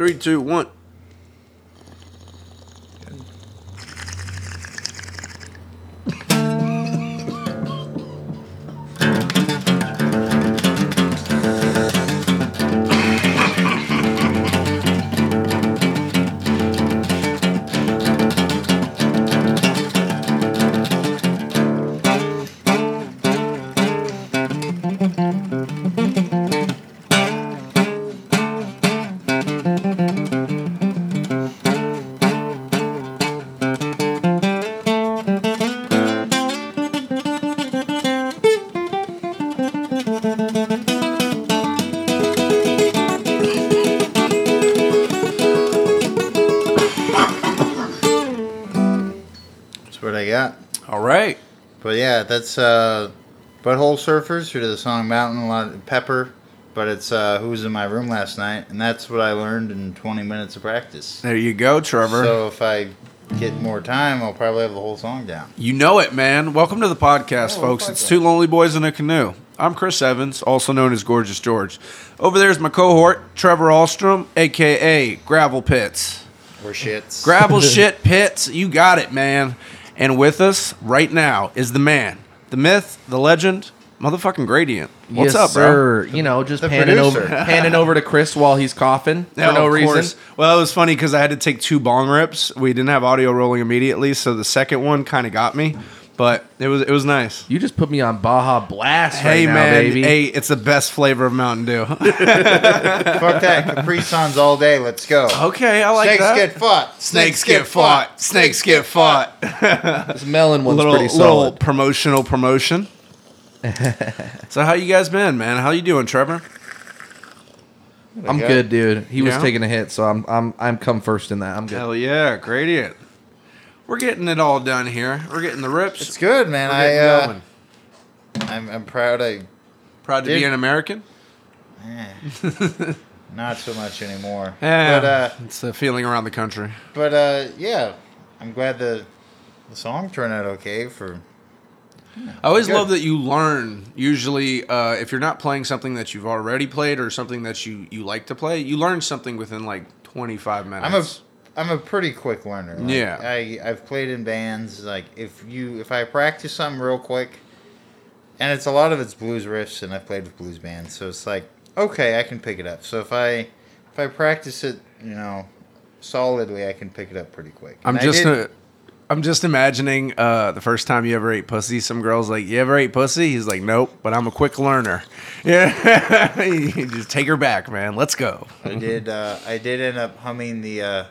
Three, two, one. That's uh, Butthole Surfers who did the song Mountain a lot of Pepper. But it's uh, Who Was in My Room Last Night, and that's what I learned in 20 minutes of practice. There you go, Trevor. So if I get more time, I'll probably have the whole song down. You know it, man. Welcome to the podcast, Oh, folks. It's Two Lonely Boys in a Canoe. I'm Chris Evans, also known as Gorgeous George. Over there is my cohort, Trevor Ahlstrom, aka Gravel Pits. Or shits. Gravel Shit Pits, you got it, man. And with us right now is the man, the myth, the legend, motherfucking Gradient. What's yes, up, bro? sir. You know, just The panning over, producer. panning over to Chris while he's coughing for Yeah, no of reason. course. Well, it was funny because I had to take two bong rips. We didn't have audio rolling immediately, so the second one kind of got me, but it was it was nice. You just put me on Baja Blast Hey right now, baby. hey, it's the best flavor of Mountain Dew. Fuck that. Capri Suns all day. Let's go. okay, I like that. Snakes that. get fought. Snakes get fought. Snakes get fought. this melon one's little pretty little promotional promotion. so how you guys been, man? How you doing, Trevor? I'm good, dude. He was taking a hit, so I'm I'm I'm come first in that. I'm good. Hell yeah, gradient. We're getting it all done here. We're getting the rips. It's good, man. I uh, I'm I'm proud I Proud to be an American. Eh. Not so much anymore. Yeah, But uh, it's the feeling around the country. but uh, yeah, I'm glad the the song turned out okay. For I always Good. love that you learn. Usually, uh, if you're not playing something that you've already played or something that you, you like to play, you learn something within like 25 minutes. I'm a pretty quick learner. Like, Yeah. I I've played in bands. Like if you if I practice something real quick, and it's a lot of it's blues riffs, and I've played with blues bands, so it's like okay, I can pick it up. So if I if I practice it, you know, solidly, I can pick it up pretty quick. I'm just I'm just imagining uh, the first time you ever ate pussy. Some girls like, "You ever ate pussy?" He's like, "Nope," but I'm a quick learner. Yeah, just take her back, man. Let's go. I did. Uh, I did end up humming the uh,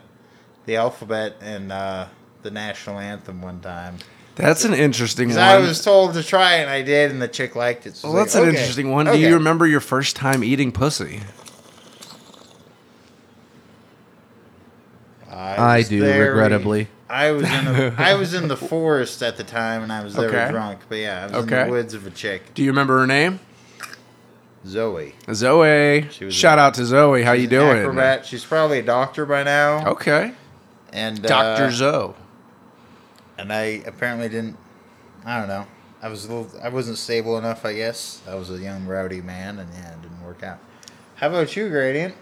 the alphabet and uh, the national anthem one time. That's an interesting one. I was told to try it, and I did, and the chick liked it. So well, that's like, an okay, interesting one. Do okay. you remember your first time eating pussy? I was do, very- regrettably. I was in a, I was in the forest at the time, and I was there Okay. drunk. But yeah, I was in Okay. the woods of a chick, Do you remember her name? Zoe. Zoe. She was Shout a- out to Zoe. How you She's an doing? Acrobat. She's probably a doctor by now. Okay. And Doctor uh, Zoe. and I apparently didn't. I don't know. I was a little. I wasn't stable enough. I guess I was a young rowdy man, and yeah, it didn't work out. How about you, Gradient?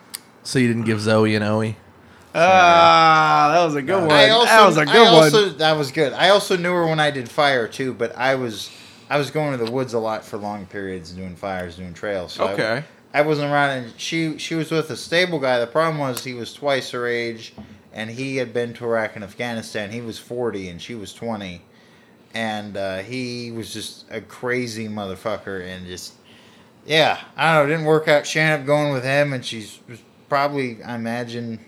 So you didn't give Zoe an Oe? Ah, that was a good one. Also, that was a good I one. also, That was good. I also knew her when I did fire too, but I was, I was going to the woods a lot for long periods, doing fires, doing trails. So I- Okay. I, wasn't around, and she she was with a stable guy. The problem was he was twice her age, and he had been to Iraq and Afghanistan. He was forty, and she was twenty, and uh, he was just a crazy motherfucker, and just yeah, I don't know. It didn't work out. She ended up going with him, and she's probably, I imagine.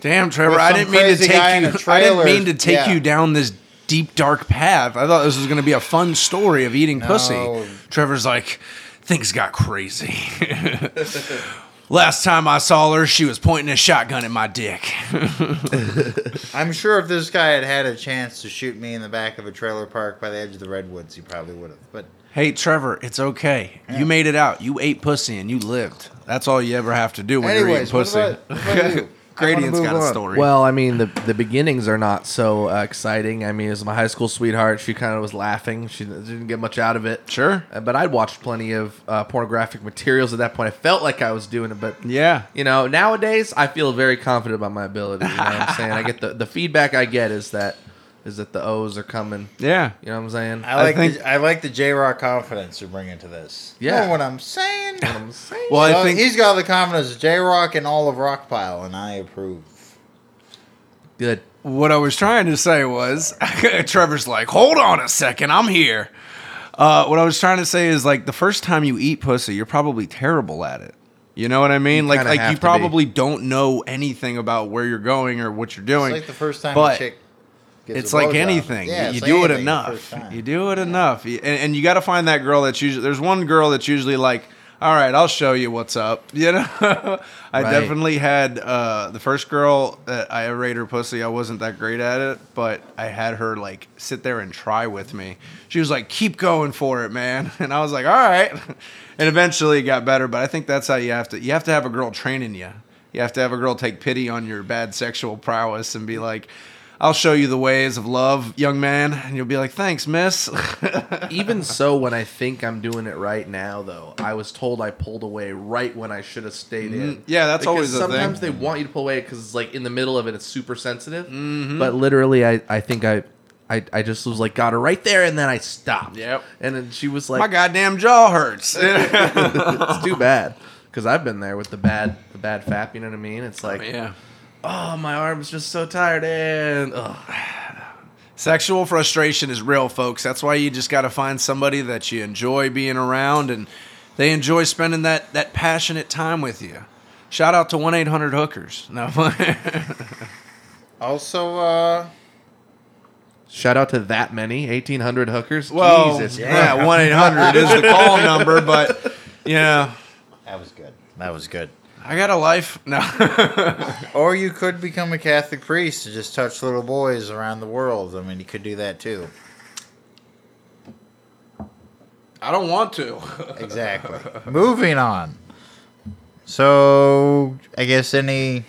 Damn, Trevor, I didn't mean to take you. I didn't mean to take yeah. you down this deep dark path. I thought this was going to be a fun story of eating pussy. Trevor's like, things got crazy. Last time I saw her, she was pointing a shotgun at my dick. I'm sure if this guy had had a chance to shoot me in the back of a trailer park by the edge of the redwoods, he probably would have. But hey, Trevor, it's okay. You made it out. You ate pussy and you lived. That's all you ever have to do when you're eating anyways, what pussy. about, what about you? Gradient's move got a on. story. Well, I mean, the the beginnings are not so uh, exciting. I mean, as my high school sweetheart, she kind of was laughing. She didn't get much out of it. Sure. Uh, but I'd watched plenty of uh, pornographic materials at that point. I felt like I was doing it, but yeah. you know, nowadays I feel very confident about my ability. You know what I'm saying? I get the the feedback I get is that is that the O's are coming. Yeah. You know what I'm saying? I like think- the, I like the J Rock confidence you're bringing to this. Yeah. know what I'm saying? What I'm saying. Well, I Well, think he's got the confidence of J Rock and all of Rockpile, and I approve. Good. what I was trying to say was Trevor's like, hold on a second, I'm here. Uh, what I was trying to say is like the first time you eat pussy, you're probably terrible at it. You know what I mean? You like kinda like have you to be. probably don't know anything about where you're going or what you're doing. It's like the first time but a chick. It's like anything. Yeah, you do like it anything the enough. first time. You do it enough, and, and you got to find that girl that's usually. There's one girl that's usually like, "All right, I'll show you what's up." You know, I Right. definitely had uh, the first girl that I ever ate her pussy. I wasn't that great at it, but I had her like sit there and try with me. She was like, "Keep going for it, man," and I was like, "All right," and eventually it got better. But I think that's how you have to. You have to have a girl training you. You have to have a girl take pity on your bad sexual prowess and be like, I'll show you the ways of love, young man. And you'll be like, thanks, miss. Even so, when I think I'm doing it right now, though, I was told I pulled away right when I should have stayed in. Mm, yeah, that's Because always a sometimes thing. they want you to pull away because it's like in the middle of it, it's super sensitive. Mm-hmm. But literally, I, I think I, I I just was like got her right there, and then I stopped. Yep. And then she was like My goddamn jaw hurts. "It's too bad," because I've been there with the bad the bad fap. You know what I mean? It's like, yeah. Oh, my arm's just so tired, and ugh. Sexual frustration is real, folks. That's why you just got to find somebody that you enjoy being around and they enjoy spending that, that passionate time with you. Shout out to 1 800 Hookers. No. Also, uh, shout out to that many 1800 hookers. well, Jesus, yeah, 1 800 is the call number, but yeah. that was good. That was good. I got a life. No. Or you could become a Catholic priest and just touch little boys around the world. I mean, you could do that too. I don't want to. Exactly. Moving on. So, I guess any,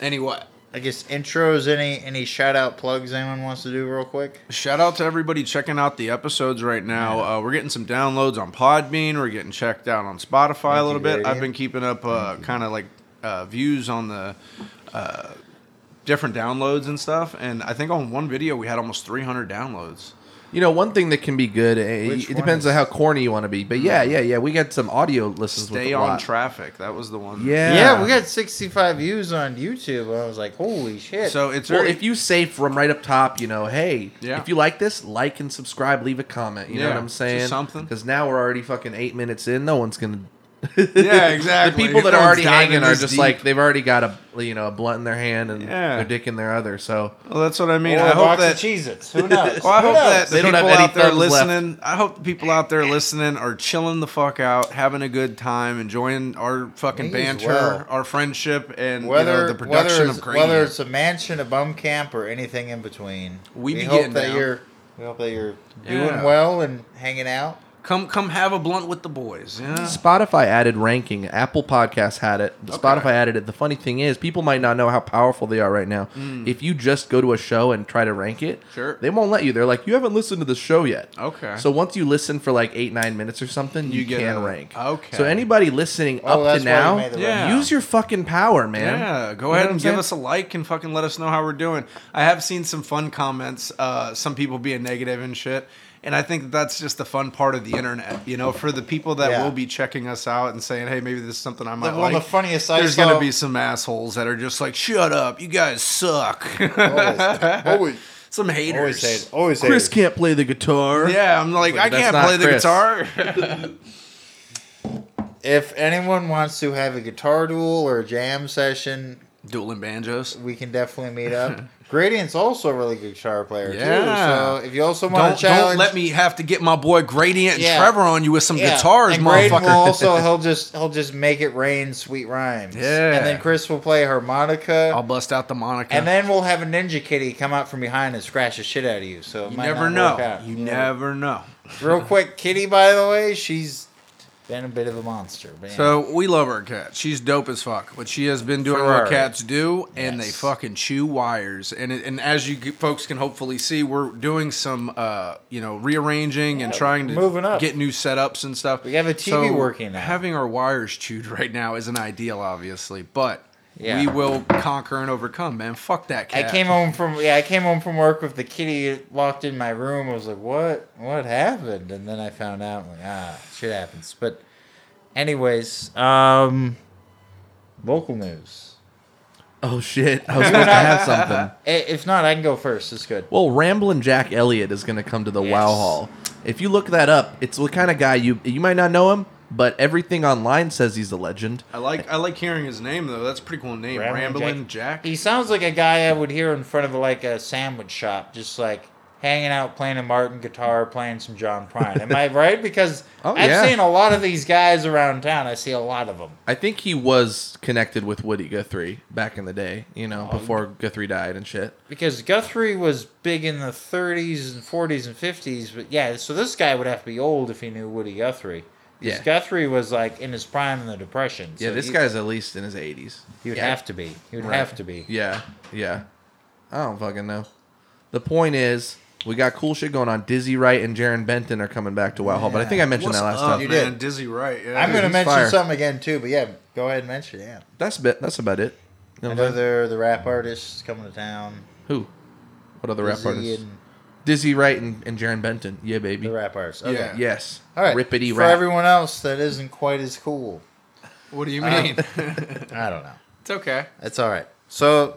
Anyway. I guess intros, any any shout out plugs anyone wants to do real quick? Shout out to everybody checking out the episodes right now. Uh, we're getting some downloads on Podbean. We're getting checked out on Spotify a little bit. Gradient. I've been keeping up uh, kind of like uh, views on the uh, different downloads and stuff. And I think on one video we had almost 300 downloads. You know, one thing that can be good. eh, Which it depends on how corny you want to be, but yeah, yeah, yeah. We got some audio listens. Stay a on lot. traffic. That was the one. Yeah, Yeah. we got 65 views on YouTube. I was like, holy shit. So it's Well, very, if you say from right up top, you know, hey, Yeah. if you like this, like and subscribe, leave a comment. You know what I'm just saying? something. Because now we're already fucking eight minutes in. No one's gonna. Yeah, exactly. the people that are already hanging are just deep. like they've already got a you know a blunt in their hand and Yeah. their dick in their other. So well, that's what I mean. Or I a hope box that of Cheez-Its. Who knows? Well, I Who hope knows? that the They don't people have any out there thumbs left. listening. I hope the people out there listening are chilling the fuck out, having a good time, enjoying our fucking Me banter, well. our friendship, and whether you know, the production whether of it's, whether it's a mansion, a bum camp, or anything in between, We be hope that down. you're we hope that you're doing Yeah. well and hanging out. Come come have a blunt with the boys. Yeah. Spotify added ranking. Apple Podcasts had it. Spotify added it. The funny thing is, people might not know how powerful they are right now. If you just go to a show and try to rank it, Mm. Sure. they won't let you. They're like, you haven't listened to the show yet. Okay. So once you listen for like eight nine minutes or something, you, You get can a- rank. okay. So anybody listening Oh, up to now, Yeah. use your fucking power, man. Yeah, go You ahead and give saying? us a like and fucking let us know how we're doing. I have seen some fun comments, uh, some people being negative and shit. And I think that's just the fun part of the internet, you know, for the people that Yeah. will be checking us out and saying, "Hey, maybe this is something I might One of like." the funniest I There's saw- gonna be some assholes that are just like, "Shut up, you guys suck." Always, always, some haters. always hate, always Chris haters. can't play the guitar. Yeah, I'm like, I can't not play the Chris. guitar. If anyone wants to have a guitar duel or a jam session, Dueling banjos. we can definitely meet up. Gradient's also a really good guitar player too. So if you also want Don't, to challenge, don't let me have to get my boy Gradient and Yeah. Trevor on you with some Yeah, guitars, and Gradient motherfucker. will also he'll just he'll just make it rain sweet rhymes. Yeah. And then Chris will play harmonica. I'll bust out the Monica. and then we'll have a ninja kitty come out from behind and scratch the shit out of you. So it you never know. You Yeah. never know. Real quick, Kitty, by the way, she's been a bit of a monster. But. So we love our cat. She's dope as fuck. But she has been doing what cats do, and they Yes. fucking chew wires. And it, and as you g- folks can hopefully see, we're doing some uh you know rearranging and Yeah, trying to moving up. get new setups and stuff. We have a TV working now. Having our wires chewed right now isn't ideal, obviously, but. Yeah. We will conquer and overcome, man. Fuck that cat. I came home from yeah, I came home from work with the kitty locked in my room. I was like, "What? What happened?" And then I found out, like, ah, shit happens. But, anyways, um, local news. Oh shit! I was supposed to have something. If not, I can go first. It's good. Well, Ramblin' Jack Elliott is going to come to the Wow Hall. If you look that up, it's the kind of guy you you might not know him, but everything online says he's a legend. I like I like hearing his name though. That's a pretty cool name. Ramblin' Ramblin' Jack. He sounds like a guy I would hear in front of like a sandwich shop, just like hanging out, playing a Martin guitar, playing some John Prine. Am I right? Because Oh, I've yeah. seen a lot of these guys around town. I see a lot of them. I think he was connected with Woody Guthrie back in the day, you know, Oh. before Guthrie died and shit. because Guthrie was big in the 30s and 40s and 50s. But yeah, so this guy would have to be old if he knew Woody Guthrie. Because Yeah. Guthrie was like in his prime in the Depression. Yeah, so this he, guy's at least in his 80s. He would Yeah. have to be. He would Right. have to be. Yeah, yeah. I don't fucking know. The point is, we got cool shit going on. Dizzy Wright and Jarren Benton are coming back to Wow Hall, but I think I mentioned What's that last up, time. You man? did. Dizzy Wright. Yeah. I'm going to mention fire. something again too, but yeah, go ahead and mention it. Yeah. That's bit. That's about it. You know know I'm they're the rap artists coming to town. Who? What other rap artists? and Dizzy Wright and, and Jarren Benton. Yeah, baby. The rap artists. Okay. Yeah. Yes. All right. Rippity For rap. everyone else that isn't quite as cool, What do you Uh, mean? I don't know. it's okay. It's all right. So,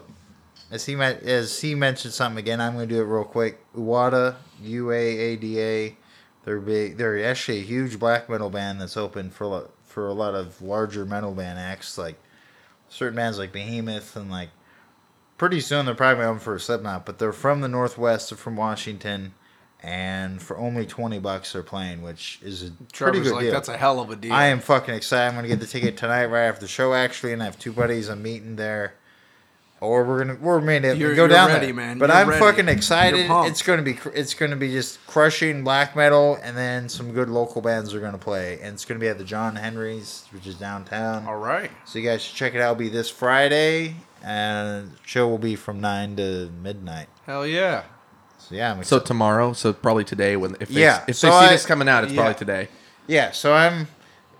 as he men- as he mentioned something again, I'm going to do it real quick. Uada, U A A D A, they're big. They're actually a huge black metal band that's open for a lot, for a lot of larger metal band acts, like certain bands like Behemoth and like. Pretty soon they're probably open for a Slipknot, but they're from the Northwest. They're from Washington, and for only twenty bucks they're playing, which is a pretty good like, deal. that's a hell of a deal. I am fucking excited. I'm gonna get the ticket tonight, right after the show, actually, and I have two buddies I'm meeting there. Or we're gonna we're meeting You're- go you're down ready, there. man. But You're I'm ready. fucking excited. It's gonna be it's gonna be just crushing black metal, and then some good local bands are gonna play, and it's gonna be at the John Henry's, which is downtown. All right. So you guys should check it out. It'll be this Friday, and the show will be from nine to midnight. Hell yeah. So yeah, I'm So excited. tomorrow, so probably today when if they, Yeah, if so they see I- this coming out, it's yeah. probably today. Yeah, so I'm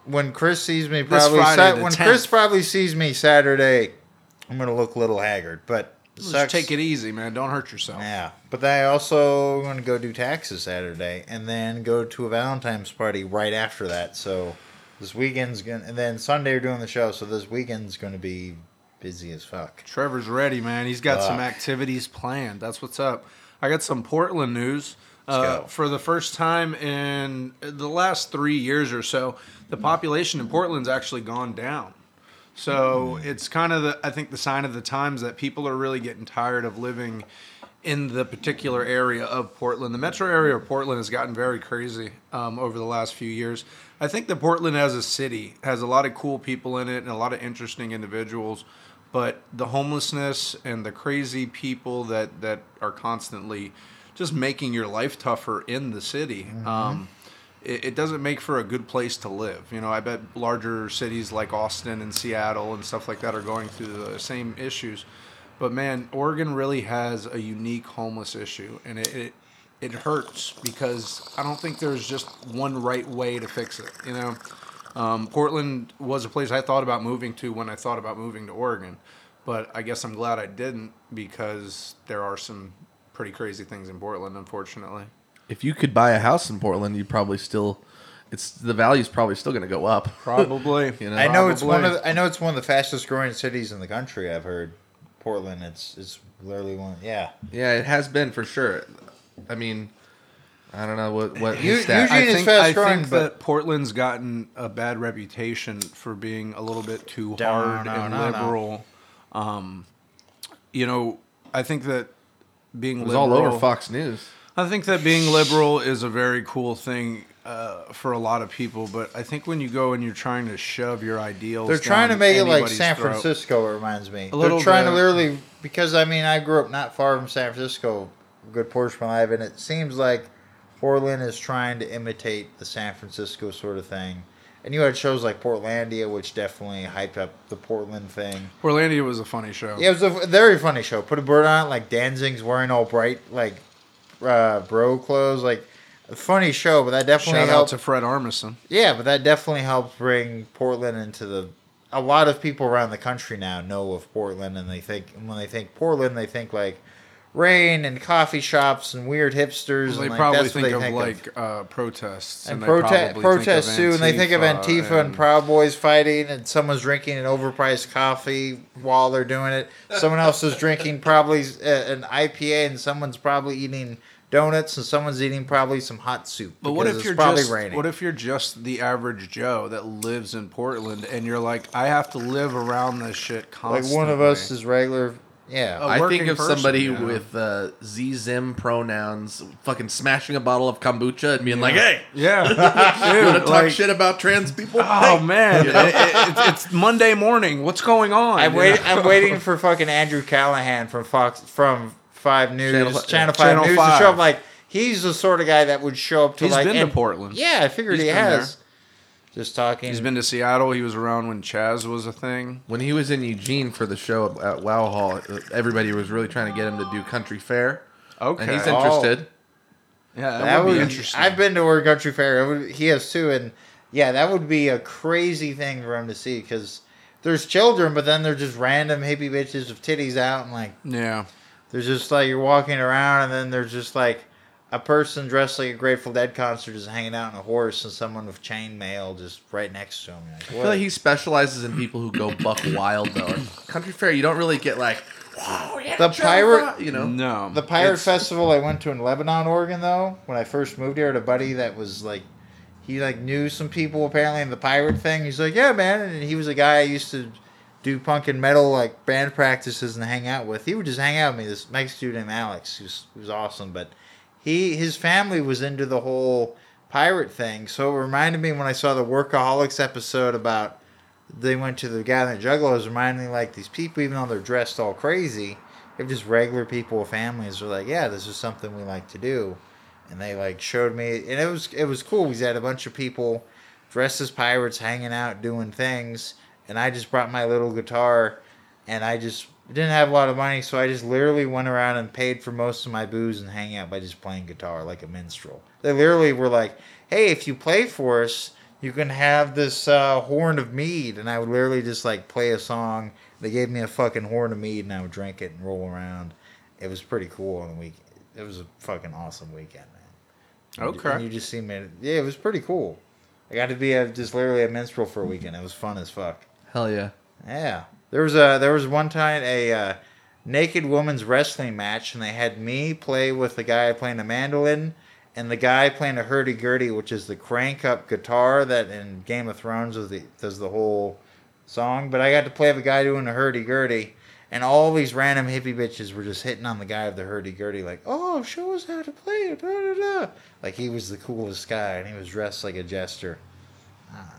when Chris sees me This probably Friday, Sat- the when 10th. Chris probably sees me Saturday, I'm gonna look a little haggard, but it Just sucks. take it easy, man. Don't hurt yourself. Yeah, but then I also going to go do taxes Saturday, and then go to a Valentine's party right after that. So this weekend's gonna, and then Sunday we're doing the show. So this weekend's gonna be busy as fuck. Trevor's ready, man. He's got some activities planned. That's what's up. I got some Portland news. Uh, for the first time in the last three years or so, the population in Portland's actually gone down. So it's kind of the I think the sign of the times that people are really getting tired of living in the particular area of Portland. The metro area of Portland has gotten very crazy um, over the last few years. I think that Portland as a city has a lot of cool people in it and a lot of interesting individuals, but the homelessness and the crazy people that that are constantly just making your life tougher in the city. Um, it, it doesn't make for a good place to live. You know, I bet larger cities like Austin and Seattle and stuff like that are going through the same issues. But man, Oregon really has a unique homeless issue, and it, it it hurts because I don't think there's just one right way to fix it. You know, um, Portland was a place I thought about moving to when I thought about moving to Oregon, but I guess I'm glad I didn't because there are some pretty crazy things in Portland, unfortunately. If you could buy a house in Portland, you'd probably still, it's the value's probably still going to go up. Probably. You know, I know it's one of the, I know it's one of the fastest growing cities in the country. I've heard Portland. It's it's literally one. Yeah, Yeah, it has been for sure. I mean, I don't know what what You- his stat- usually- I it's think, fast I growing, think but- that Portland's gotten a bad reputation for being a little bit too No, hard no, and no, no. liberal. Um, you know, I think that being it was liberal, all over Fox News. I think that being liberal is a very cool thing uh, for a lot of people, but I think when you go and you're trying to shove your ideals, they're trying to down make it like anybody's San throat- Francisco. It reminds me. A little they're trying to bit. literally because I mean I grew up not far from San Francisco, a good portion of my life, and it seems like Portland is trying to imitate the San Francisco sort of thing. and you had shows like Portlandia, which definitely hyped up the Portland thing. Portlandia was a funny show. Yeah, it was a very funny show. Put a bird on it, like Danzig's wearing all bright, like uh, bro clothes, like a funny show. But that definitely Shout out helped. to Fred Armisen. yeah, but that definitely helped bring Portland into the. A lot of people around the country now know of Portland, and they think when they think Portland, they think like rain and coffee shops and weird hipsters. They and, like, probably think they of think like uh, protests and they prote- of protests too, and they think of Antifa Antifa and, Proud Boys fighting, and someone's drinking an overpriced coffee while they're doing it. Someone else is drinking probably an IPA, and someone's probably eating donuts, and someone's eating probably some hot soup. But what if you're probably just raining. what if you're just the average Joe that lives in Portland and you're like, I have to live around this shit constantly. like one of us is regular? Yeah, A I think of person, somebody yeah. with uh, Z-Zim pronouns fucking smashing a bottle of kombucha and being like, hey, Yeah, you want to talk like, shit about trans people? Oh Hey. man, You know? It- it- it's, it's Monday morning. What's going on? I'm You waiting. I'm waiting for fucking Andrew Callaghan from Fox from Five News, Channel Channel, fi- Five Channel News, 5. to show up. Like he's the sort of guy that would show up to He's like. been to Portland. Yeah, I figured He's he been has. Just talking. He's been to Seattle. He was around when Chaz was a thing. When he was in Eugene for the show at Wow Hall, everybody was really trying to get him to do country fair. Okay, And he's Oh. interested. yeah, that, That would would be interesting. I've been to World Country Fair. It would, he has too, and yeah, that would be a crazy thing for him to see because there's children, but then they're just random hippie bitches with titties out, and like yeah, there's just like you're walking around, and then there's just like a person dressed like a Grateful Dead concert just hanging out on a horse, and someone with chainmail just right next to him. You're like, I feel like he specializes in people who go buck wild, though. At country fair, you don't really get like, whoa, yeah, The pirate- you know? no, The pirate festival I went to in Lebanon, Oregon, though, when I first moved here, I had a buddy that was like, he like knew some people apparently in the pirate thing. He's like, yeah, man, and he was a guy I used to do punk and metal like band practices and hang out with. He would just hang out with me. This Mexican dude named Alex, who's who was awesome, but he his family was into the whole pirate thing. So it reminded me when I saw the Workaholics episode about they went to the Gathering Juggalos, reminded me like these people, even though they're dressed all crazy, they're just regular people with families. Are like, yeah, this is something we like to do, and they like showed me, and it was it was cool. We had a bunch of people dressed as pirates, hanging out, doing things, and I just brought my little guitar, and I just didn't have a lot of money, so I just literally went around and paid for most of my booze and hang out by just playing guitar like a minstrel. They literally were like, "Hey, if you play for us." You can have this uh, horn of mead, and I would literally just like play a song. They gave me a fucking horn of mead, and I would drink it and roll around. It was pretty cool on the week. It was a fucking awesome weekend, man. Okay. And you just see me. Yeah, it was pretty cool. I got to be a, just literally a minstrel for a weekend. It was fun as fuck. Hell yeah. Yeah. There was a there was one time a uh, naked woman's wrestling match, and they had me play with the guy playing the mandolin, and the guy playing a hurdy gurdy, which is the crank up guitar that in Game of Thrones does the does the whole song. But I got to play with a guy doing a hurdy gurdy. And all these random hippie bitches were just hitting on the guy of the hurdy gurdy, like, "Oh, show us how to play it." Da, da, da. Like he was the coolest guy, and he was dressed like a jester. Ah.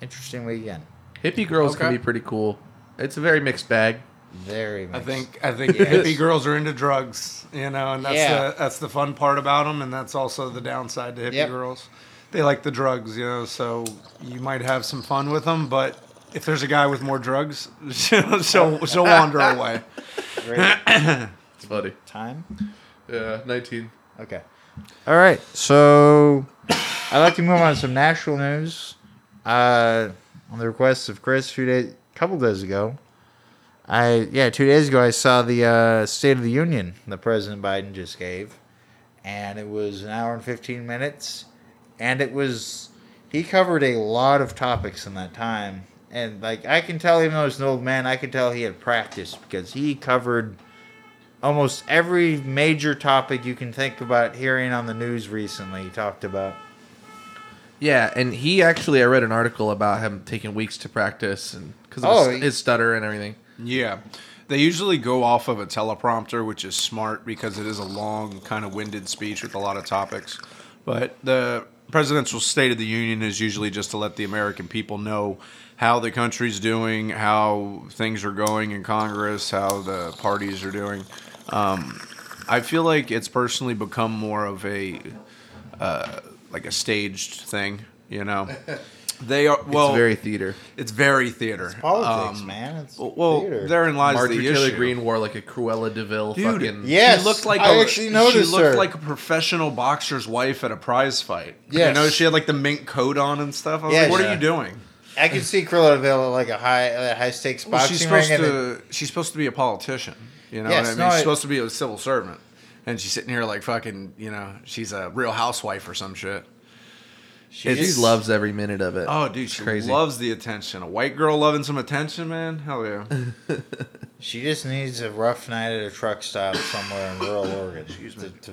Interesting weekend. Hippie girls can be pretty cool. It's a very mixed bag. Very. Mixed. I think I think Yes. hippie girls are into drugs, you know, and that's Yeah. the that's the fun part about them, and that's also the downside to hippie Yep. girls. They like the drugs, you know, so you might have some fun with them, but if there's a guy with more drugs, she'll she'll, she'll wander away. Great It's funny. time. Yeah, 19. Okay. All right. So I'd like to move on to some national news. Uh, on the request of Chris, a few days, couple days ago, I yeah, two days ago, I saw the uh, State of the Union that President Biden just gave, and it was an hour and fifteen minutes, and it was he covered a lot of topics in that time, and like I can tell, even though he's an old man, I can tell he had practice because he covered almost every major topic you can think about hearing on the news recently. He talked about. Yeah, and he actually, I read an article about him taking weeks to practice and because of Oh, his, his stutter and everything. Yeah. They usually go off of a teleprompter, which is smart because it is a long, kind of winded speech with a lot of topics. But the presidential State of the Union is usually just to let the American people know how the country's doing, how things are going in Congress, how the parties are doing. Um, I feel like it's personally become more of a uh, like a staged thing, you know. They are well. it's very theater. It's very theater. Politics, Um, man. It's Well, theater. therein lies Marjorie the Taylor issue. Green wore like a Cruella de Vil Dude, fucking. Yes, she looked like I a, actually noticed She looked her. like a professional boxer's wife at a prize fight. Yes. you know she had like the mink coat on and stuff. I was Yeah, like, "What yeah. are you doing?" I could see Cruella de Vil at like a high a high stakes Well, boxing she's supposed ring. and to. She's supposed to be a politician. You know Yes, what I mean? no, she's I- supposed to be a civil servant, and she's sitting here like fucking. You know, she's a real housewife or some shit. she just- loves every minute of it. Oh, dude, she crazy. loves the attention. A white girl loving some attention, man. Hell yeah. She just needs a rough night at a truck stop somewhere in rural Oregon. Excuse me. To, to,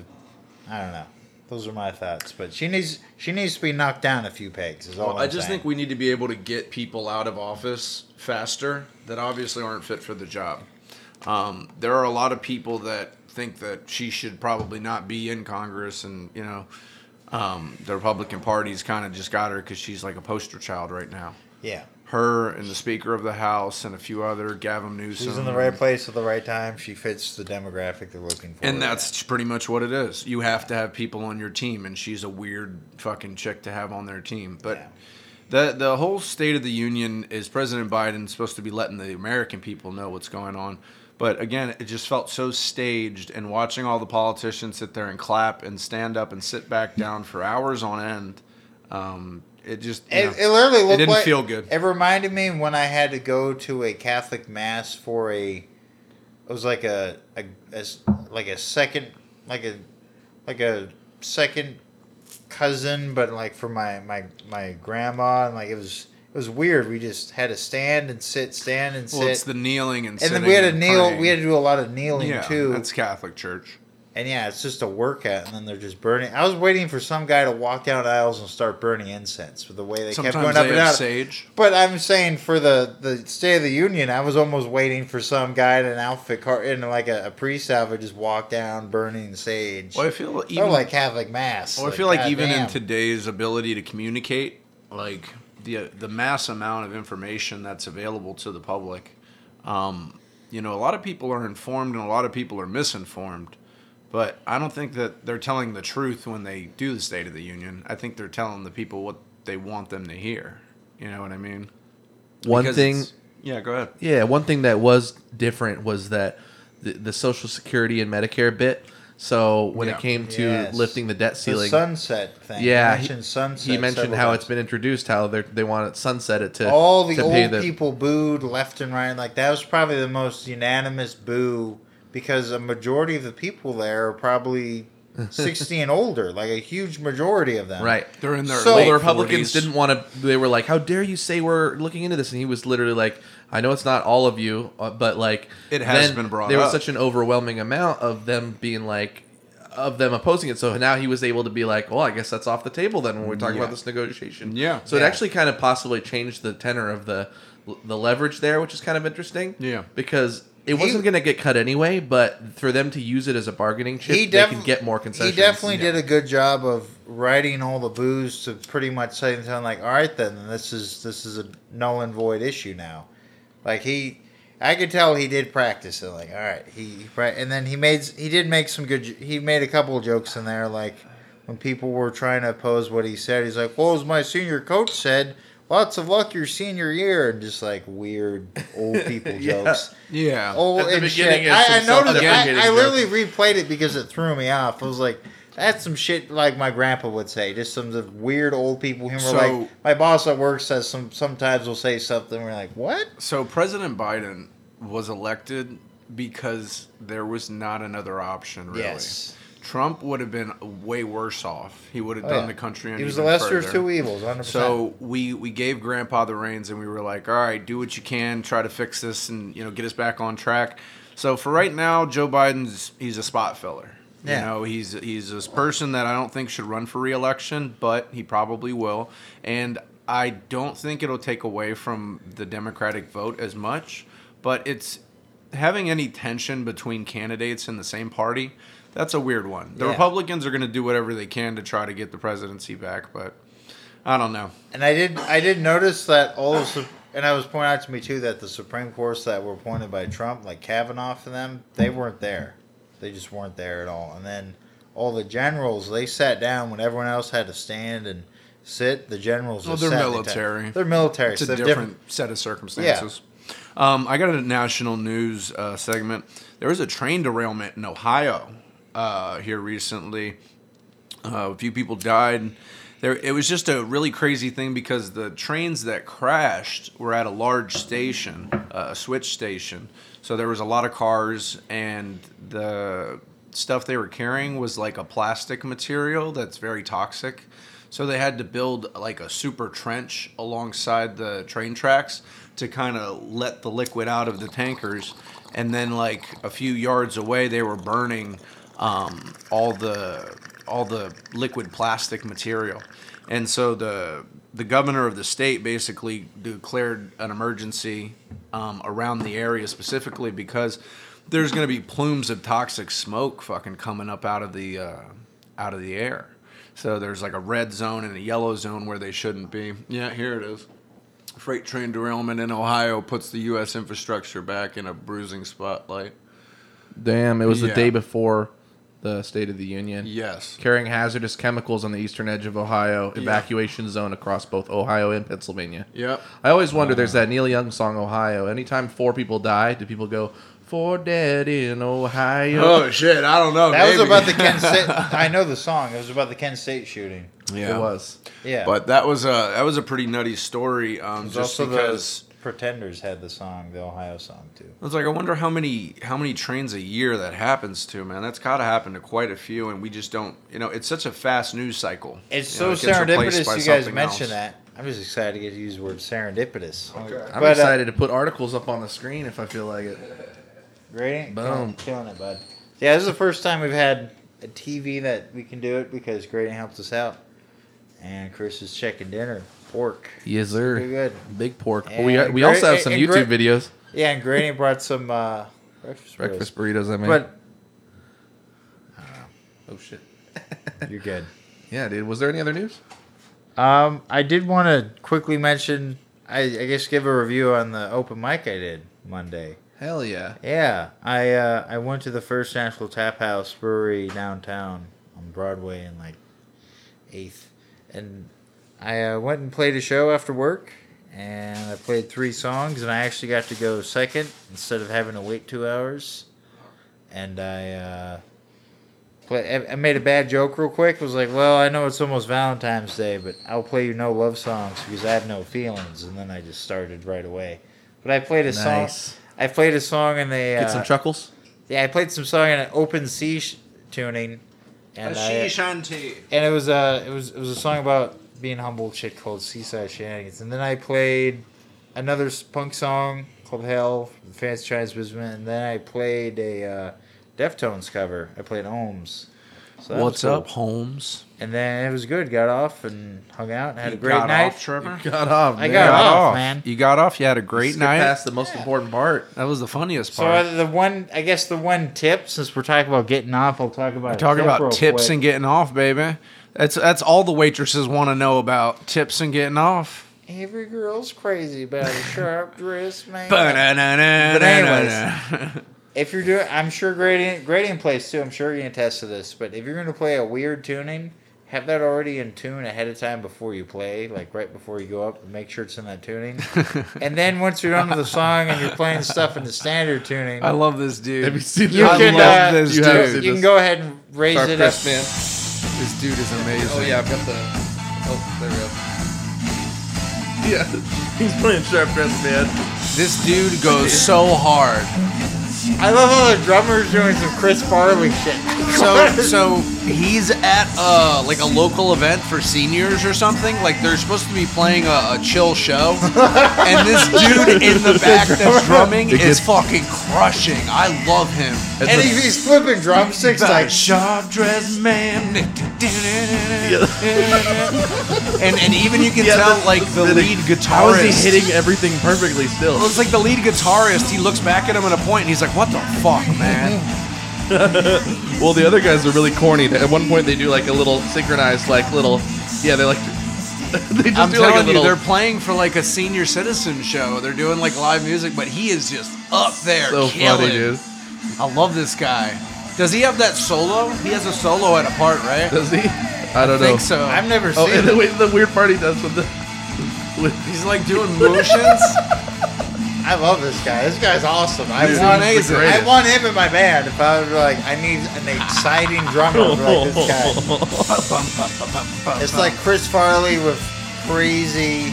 I don't know. Those are my thoughts, but she needs she needs to be knocked down a few pegs. Is all Well, I'm I just saying. think we need to be able to get people out of office faster that obviously aren't fit for the job. Um, there are a lot of people that think that she should probably not be in Congress, and you know, um, the Republican Party's kind of just got her because she's like a poster child right now. yeah, Her and the Speaker of the House and a few other Gavin Newsom. she's in the right place at the right time. She fits the demographic they're looking for. And that's pretty much what it is. You have to have people on your team, and she's a weird fucking chick to have on their team. But Yeah. the the whole State of the Union is President Biden supposed to be letting the American people know what's going on. But again, it just felt so staged, and watching all the politicians sit there and clap and stand up and sit back down for hours on end, um, it just it, know, it literally looked didn't like, feel good. It reminded me when I had to go to a Catholic mass for a. It was like a like a second like a like a second cousin, but like for my my my grandma and like it was it was weird. We just had to stand and sit, stand and sit. well, it's the kneeling and and then we had to kneel. praying. We had to do a lot of kneeling yeah, too. That's Catholic Church. And yeah, it's just a workout, and then they're just burning. I was waiting for some guy to walk down aisles and start burning incense with the way they Sometimes kept going they up and down. sage. But I'm saying for the the State of the Union, I was almost waiting for some guy in an outfit car in like a, a priest outfit just walk down burning sage. Well, I feel or like Catholic mass. Well, I feel like even in today's ability to communicate, like the the mass amount of information that's available to the public, um, you know, a lot of people are informed and a lot of people are misinformed. But I don't think that they're telling the truth when they do the State of the Union. I think they're telling the people what they want them to hear. You know what I mean? One Because thing, Yeah, go ahead. yeah, one thing that was different was that the, the Social Security and Medicare bit. So when Yeah. it came to Yes. lifting the debt the ceiling, sunset thing. Yeah, he he- mentioned sunset. he mentioned how times. it's been introduced, how they they want to sunset it to all the to old pay the people booed left and right. Like that was probably the most unanimous boo because a majority of the people there are probably sixty and older. Like a huge majority of them. right. They're in their So- late Well, the Republicans 40s. didn't want to. They were like, "How dare you say we're looking into this?" And he was literally like, "I know it's not all of you, uh, but like It has been brought There was up. such an overwhelming amount of them being like, of them opposing it. So now he was able to be like, "Well, I guess that's off the table then when we're talking Yeah. about this negotiation." Yeah. So it actually kind of possibly changed the tenor of the the leverage there, which is kind of interesting. Yeah. Because. It He- wasn't going to get cut anyway, but for them to use it as a bargaining chip, He they defi- can get more concessions. He definitely Yeah. did a good job of writing all the boos to pretty much saying something like, "All right, then this is this is a null and void issue now." Like he, I could tell he did practice it. Like, all right, he, he and then he made he did make some good. He made a couple of jokes in there, like when people were trying to oppose what he said. He's like, "Well, as my senior coach said." Lots of luck your senior year, and just like weird old people Yeah. jokes. Yeah. Oh, At the and beginning, shit. I, I noticed. self-deprecating I, I literally replayed it because it threw me off. I was like, "That's some shit like my grandpa would say." Just some of the weird old people humor. So- like my boss at work says some. Sometimes will say something. We're like, "What?" So President Biden was elected because there was not another option. Really, Yes. Trump would have been way worse off. He would have Oh, done yeah. the country. He was the lesser of two evils. 100%. So we we gave Grandpa the reins, and we were like, "All right, do what you can, try to fix this, and you know, get us back on track." So for right now, Joe Biden's he's a spot filler. Yeah. You know, he's he's this person that I don't think should run for reelection, but he probably will, and I don't think it'll take away from the Democratic vote as much. But it's having any tension between candidates in the same party. That's a weird one. The Yeah. Republicans are going to do whatever they can to try to get the presidency back, but I don't know. And I did I did notice that all of Sup- and I was pointed out to me too that the Supreme Courts that were appointed by Trump, like Kavanaugh and them, they weren't there. They just weren't there at all. And then all the generals, they sat down when everyone else had to stand and sit. The generals. Well, just they're military. They're military. It's a so they're different, set of circumstances. Um, I got a national news uh, segment. There was a train derailment in Ohio uh, here recently. Uh, a few people died. There, it was just a really crazy thing because the trains that crashed were at a large station, uh, a switch station. So there was a lot of cars, and the stuff they were carrying was like a plastic material that's very toxic. So they had to build like a super trench alongside the train tracks to kind of let the liquid out of the tankers. And then like a few yards away, they were burning um, all the all the liquid plastic material. And so the the governor of the state basically declared an emergency um, around the area specifically because there's going to be plumes of toxic smoke fucking coming up out of the uh, out of the air. So there's like a red zone and a yellow zone where they shouldn't be. Yeah, here it is. Freight train derailment in Ohio puts the U.S. infrastructure back in a bruising spotlight. Damn, it was Yeah. the day before the State of the Union. Yes. Carrying hazardous chemicals on the eastern edge of Ohio, evacuation zone across both Ohio and Pennsylvania. Yep. I always wonder. There's that Neil Young song, Ohio. Anytime four people die, do people go Four Dead in Ohio"? Oh shit! I don't know. That was about the Kent State. I know the song. It was about the Kent State shooting. yeah. It was. Yeah, But that was a that was a pretty nutty story. Um, just also because the Pretenders had the song, the Ohio song too. I was like, I wonder how many how many trains a year that happens to, man. That's got to happen to quite a few, and we just don't. You know, it's such a fast news cycle. It's You know, so it gets replaced serendipitous by you guys something mention else. that. I'm just excited to get to use the word serendipitous. Okay. I'm But, uh, excited to put articles up on the screen if I feel like it. Great. Boom. Killing, killing it, bud. Yeah, this is the first time we've had a TV that we can do it because Gradient helped us out. And Chris is checking dinner. Pork. Yes, sir. Pretty good. Big pork. But we we also have some YouTube great- videos. Yeah, and Granny brought some uh, breakfast, Breakfast burritos. burritos. I mean. But oh shit. you're good. Yeah, dude. Was there any other news? Um, I did want to quickly mention, I, I guess, give a review on the open mic I did Monday. Hell yeah. Yeah, I uh, I went to the First National Tap House Brewery downtown on Broadway and like Eighth, and I uh, went and played a show after work, and I played three songs, and I actually got to go second instead of having to wait two hours, and I. Uh, play, I- I made a bad joke real quick. Was like, well, I know it's almost Valentine's Day, but I'll play you no love songs because I have no feelings. And then I just started right away. But I played a song. Nice. I played a song and they uh, Get some chuckles. yeah, I played some song in an open C sh- tuning, and I, shanty. and it was uh it was it was a song about being humble shit called Seaside Shenanigans, and then I played another punk song called Hell, from Fancy Chinese Businessman, and then I played a uh, Deftones cover. I played Ohms. So What's cool. up, Holmes? And then it was good. Got off and hung out and had You a great got night. off, Trevor. Got off. I got Got off, off, man. You got off. You had a great Skip night. Past the most important part. That was the funniest So part. uh, the one, I guess the one tip, since we're talking about getting off, I'll talk about a Talk tip about real tips quick. and getting off, baby. That's that's all the waitresses want to know about tips and getting off. Every girl's crazy about a sharp dress, man. But anyways. if you're doing, I'm sure gradient gradient plays too. I'm sure you can attest to this. But if you're going to play a weird tuning, have that already in tune ahead of time before you play, like right before you go up. Make sure it's in that tuning. and then once you're done with the song and you're playing stuff in the standard tuning, I love this dude. Have you seen You? I can, love uh, this you dude. you can go ahead and raise Sharp it up. Crest man. This dude is amazing. Oh yeah, I've got the. Oh, there we go. Yeah, he's playing Sharp Dressed man. This dude goes so hard. I love how the drummer's doing some Chris Farley shit. So so he's at uh like a local event for seniors or something. Like they're supposed to be playing a, a chill show, and this dude in the back that's drumming It is gets- fucking crushing. I love him. It's and a- he- he's flipping drumsticks Like like sharp dressed man, and and even you can Yeah, tell that's like the fitting. lead guitarist. How is he hitting everything perfectly still? Well, it's like the lead guitarist. He looks back at him at a point, and he's like, "What the fuck, man?" Well, the other guys are really corny. At one point, they do like a little synchronized, like little, yeah, they like, they just I'm do telling like a little. you, they're playing for like a senior citizen show. They're doing like live music, but he is just up there so killing. funny, dude. I love this guy. Does he have that solo? He has a solo at a part, right? Does he? I don't know. think so. I've never Oh, seen and the, the weird part he does with the. With, He's like doing motions. I love this guy. This guy's awesome. I He's want, amazing. I want him in my band. If I was like, I need an exciting drummer like this guy. It's like Chris Farley with crazy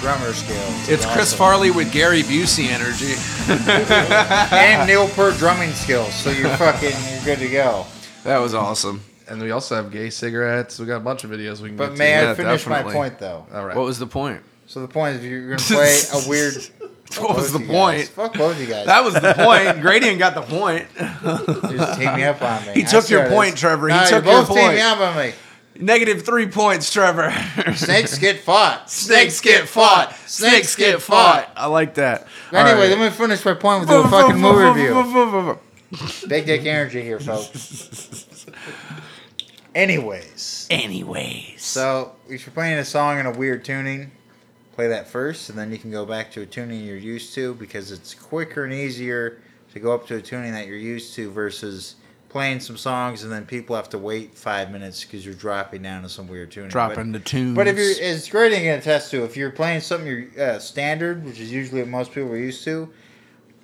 drummer skills. It's Chris awesome. Farley with Gary Busey energy. and Neil Peart drumming skills. So you're fucking, you're good to go. That was awesome. and we also have gay cigarettes. We got a bunch of videos we can But get may Yeah, I finish definitely. my point though? All right. What was the point? So the point is, you're gonna play a weird. What was the point? guys. Fuck both you guys. That was the point. Gradient got the point. Just team me up on me. He I took your point, this- Trevor. He Nah, took you're your both point. up on me. Negative three points, Trevor. Snakes get fought. Snakes get fought. Snakes get fought. I like that. Anyway, let me finish my point with a fucking movie review. Big dick energy here, folks. Anyways, Anyways. so if you're playing a song in a weird tuning, play that first, and then you can go back to a tuning you're used to because it's quicker and easier to go up to a tuning that you're used to versus playing some songs and then people have to wait five minutes because you're dropping down to some weird tuning. But- dropping the tunes. But if you're, it's great to attest to. If you're playing something you're uh, standard, which is usually what most people are used to,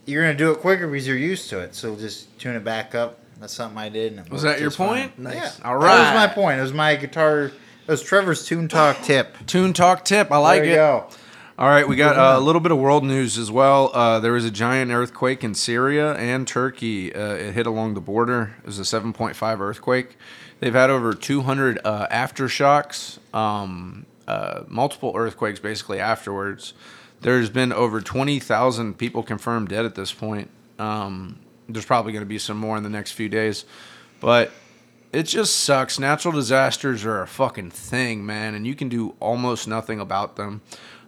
you're gonna do it quicker because you're used to it. So just tune it back up. That's something I did. Was that your fine. point? Nice. Yeah, All That was my point. It was my guitar. It was Trevor's tune talk tip. Tune talk tip. I like there you it. go. All right, we got uh, a little bit of world news as well. Uh, there was a giant earthquake in Syria and Turkey. Uh, it hit along the border. It was a 7.5 earthquake. They've had over 200 uh, aftershocks, um, uh, multiple earthquakes basically afterwards. There's been over 20,000 people confirmed dead at this point. Um, there's probably going to be some more in the next few days. But it just sucks. Natural disasters are a fucking thing, man, and you can do almost nothing about them.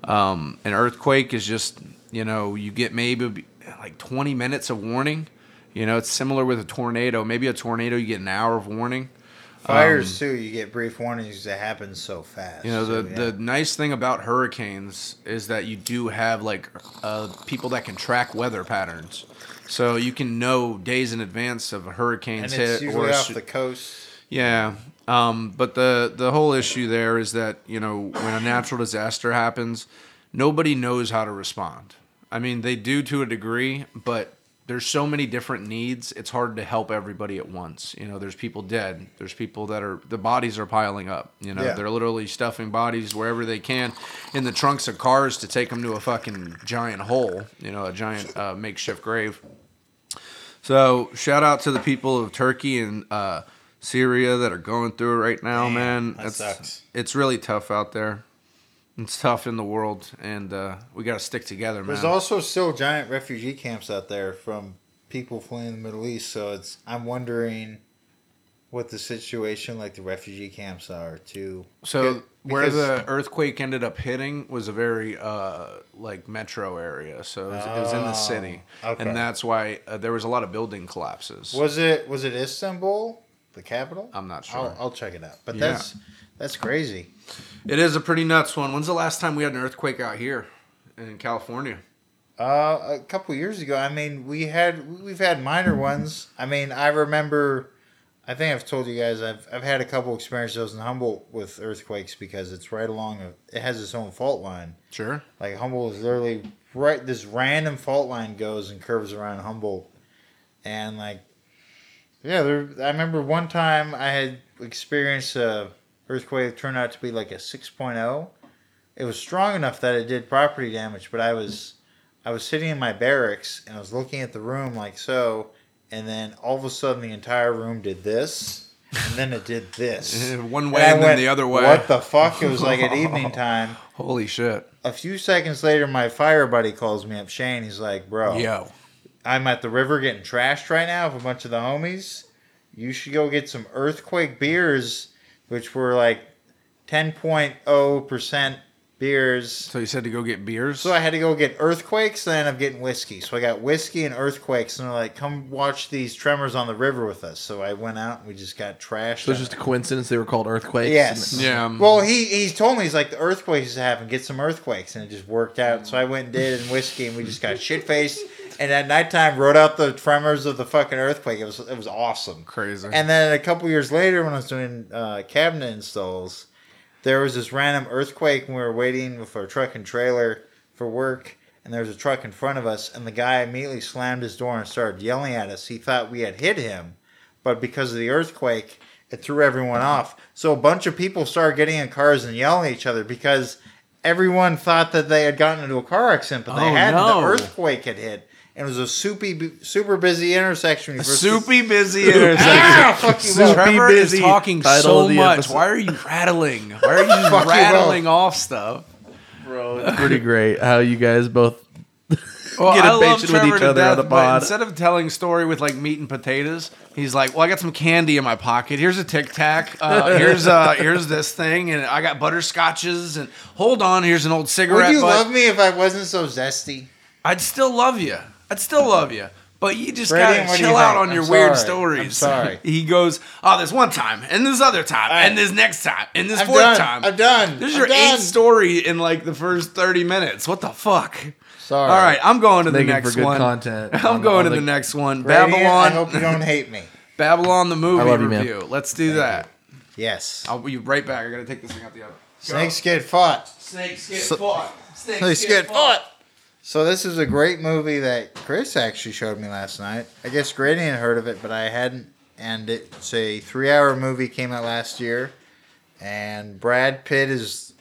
Um, an earthquake is just, you know, you get maybe like 20 minutes of warning. You know, it's similar with a tornado. Maybe a tornado, you get an hour of warning. Fires too. You get brief warnings that happen so fast. Um, You know, the, So, yeah. the nice thing about hurricanes is that you do have like uh, people that can track weather patterns. So you can know days in advance of a hurricane's and it's hit usually or off s- the coast. Yeah. Um, but the the whole issue there is that you know when a natural disaster happens, nobody knows how to respond. I mean, they do to a degree, but there's so many different needs. It's hard to help everybody at once. You know, there's people dead. There's people that are the bodies are piling up. You know, Yeah. they're literally stuffing bodies wherever they can in the trunks of cars to take them to a fucking giant hole. You know, a giant uh, makeshift grave. So shout out to the people of Turkey and uh, Syria that are going through it right now, Damn, man. that It's, sucks. It's really tough out there. It's tough in the world, and uh, we got to stick together, man. There's also still giant refugee camps out there from people fleeing the Middle East. So it's I'm wondering what the situation like the refugee camps are too. so Because- where the earthquake ended up hitting was a very uh, like metro area, so it was, it was in the city, Oh, okay. and that's why uh, there was a lot of building collapses. was it was it Istanbul, the capital? I'm not sure. I'll, I'll check it out. But Yeah. that's that's crazy. It is a pretty nuts one. When's the last time we had an earthquake out here in California? Uh, a couple years ago, I mean, we had we've had minor ones. I mean, I remember. I think I've told you guys I've I've had a couple experiences in Humboldt with earthquakes because it's right along a. It has its own fault line. Sure. Like Humboldt is literally right. This random fault line goes and curves around Humboldt, and like, yeah, there. I remember one time I had experienced a earthquake that turned out to be like a 6.0. It was strong enough that it did property damage, but I was, I was sitting in my barracks and I was looking at the room like so, and then all of a sudden the entire room did this, and then it did this. One way I and then went, the other way. What the fuck? It was like at evening time Holy shit. a few seconds later, my fire buddy calls me up. Shane, he's like, "Bro, Yo. I'm at the river getting trashed right now with a bunch of the homies. You should go get some earthquake beers, which were like 10.0 percent beers. So you said to go get beers? So I had to go get earthquakes, then I ended up getting whiskey. So I got whiskey and earthquakes, and they're like, "Come watch these tremors on the river with us." So I went out and we just got trashed. So it's just a coincidence they were called earthquakes. Yes. Yeah. um, Well, he he told me he's like the earthquakes is happening. Get some earthquakes, and it just worked out. So I went and did it in whiskey, and we just got shit faced. and at nighttime wrote out the tremors of the fucking earthquake. It was it was awesome. Crazy. And then a couple years later, when I was doing uh, cabinet installs, there was this random earthquake, and we were waiting with our truck and trailer for work. And there was a truck in front of us, and the guy immediately slammed his door and started yelling at us. He thought we had hit him, but because of the earthquake, it threw everyone off. So a bunch of people started getting in cars and yelling at each other because everyone thought that they had gotten into a car accident, but they Oh, hadn't. no. The earthquake had hit. And it was a soupy, super busy intersection. when you first- Soupy busy Ah, intersection. fuck you, Will. Trevor is talking so much. episode. Why are you rattling? Why are you Fuck you, rattling off stuff? Bro, it's pretty great how you guys both Well, Get impatient with each to other on the but pod. instead of telling story with like meat and potatoes, he's like, "Well, I got some candy in my pocket. Here's a Tic Tac. Uh, here's uh, here's this thing, and I got butterscotches. And hold on, here's an old cigarette. Would you butt. love me if I wasn't so zesty? I'd still love you. I'd still love you. But you just Brady, gotta what do you chill out think? on I'm your weird stories. I'm sorry. he goes, "Oh, this one time, and this other time, I- and this next time, and this I'm fourth done. time. I'm done. This is I'm your done. eighth story in like the first thirty minutes. What the fuck? Sorry. All right, I'm going to the Making next for good one. content I'm on- going on to the, the- next one. Brady, Babylon. I hope you don't hate me. Babylon the movie love you, man. review. Let's do that. Yes. I'll be right back. I gotta take this thing out the oven. Snakes get fought. Snakes get So- fought. Snakes, Snakes get fought. So this is a great movie that Chris actually showed me last night. I guess Grady had heard of it, but I hadn't. And it's a three-hour movie came out last year, and Brad Pitt is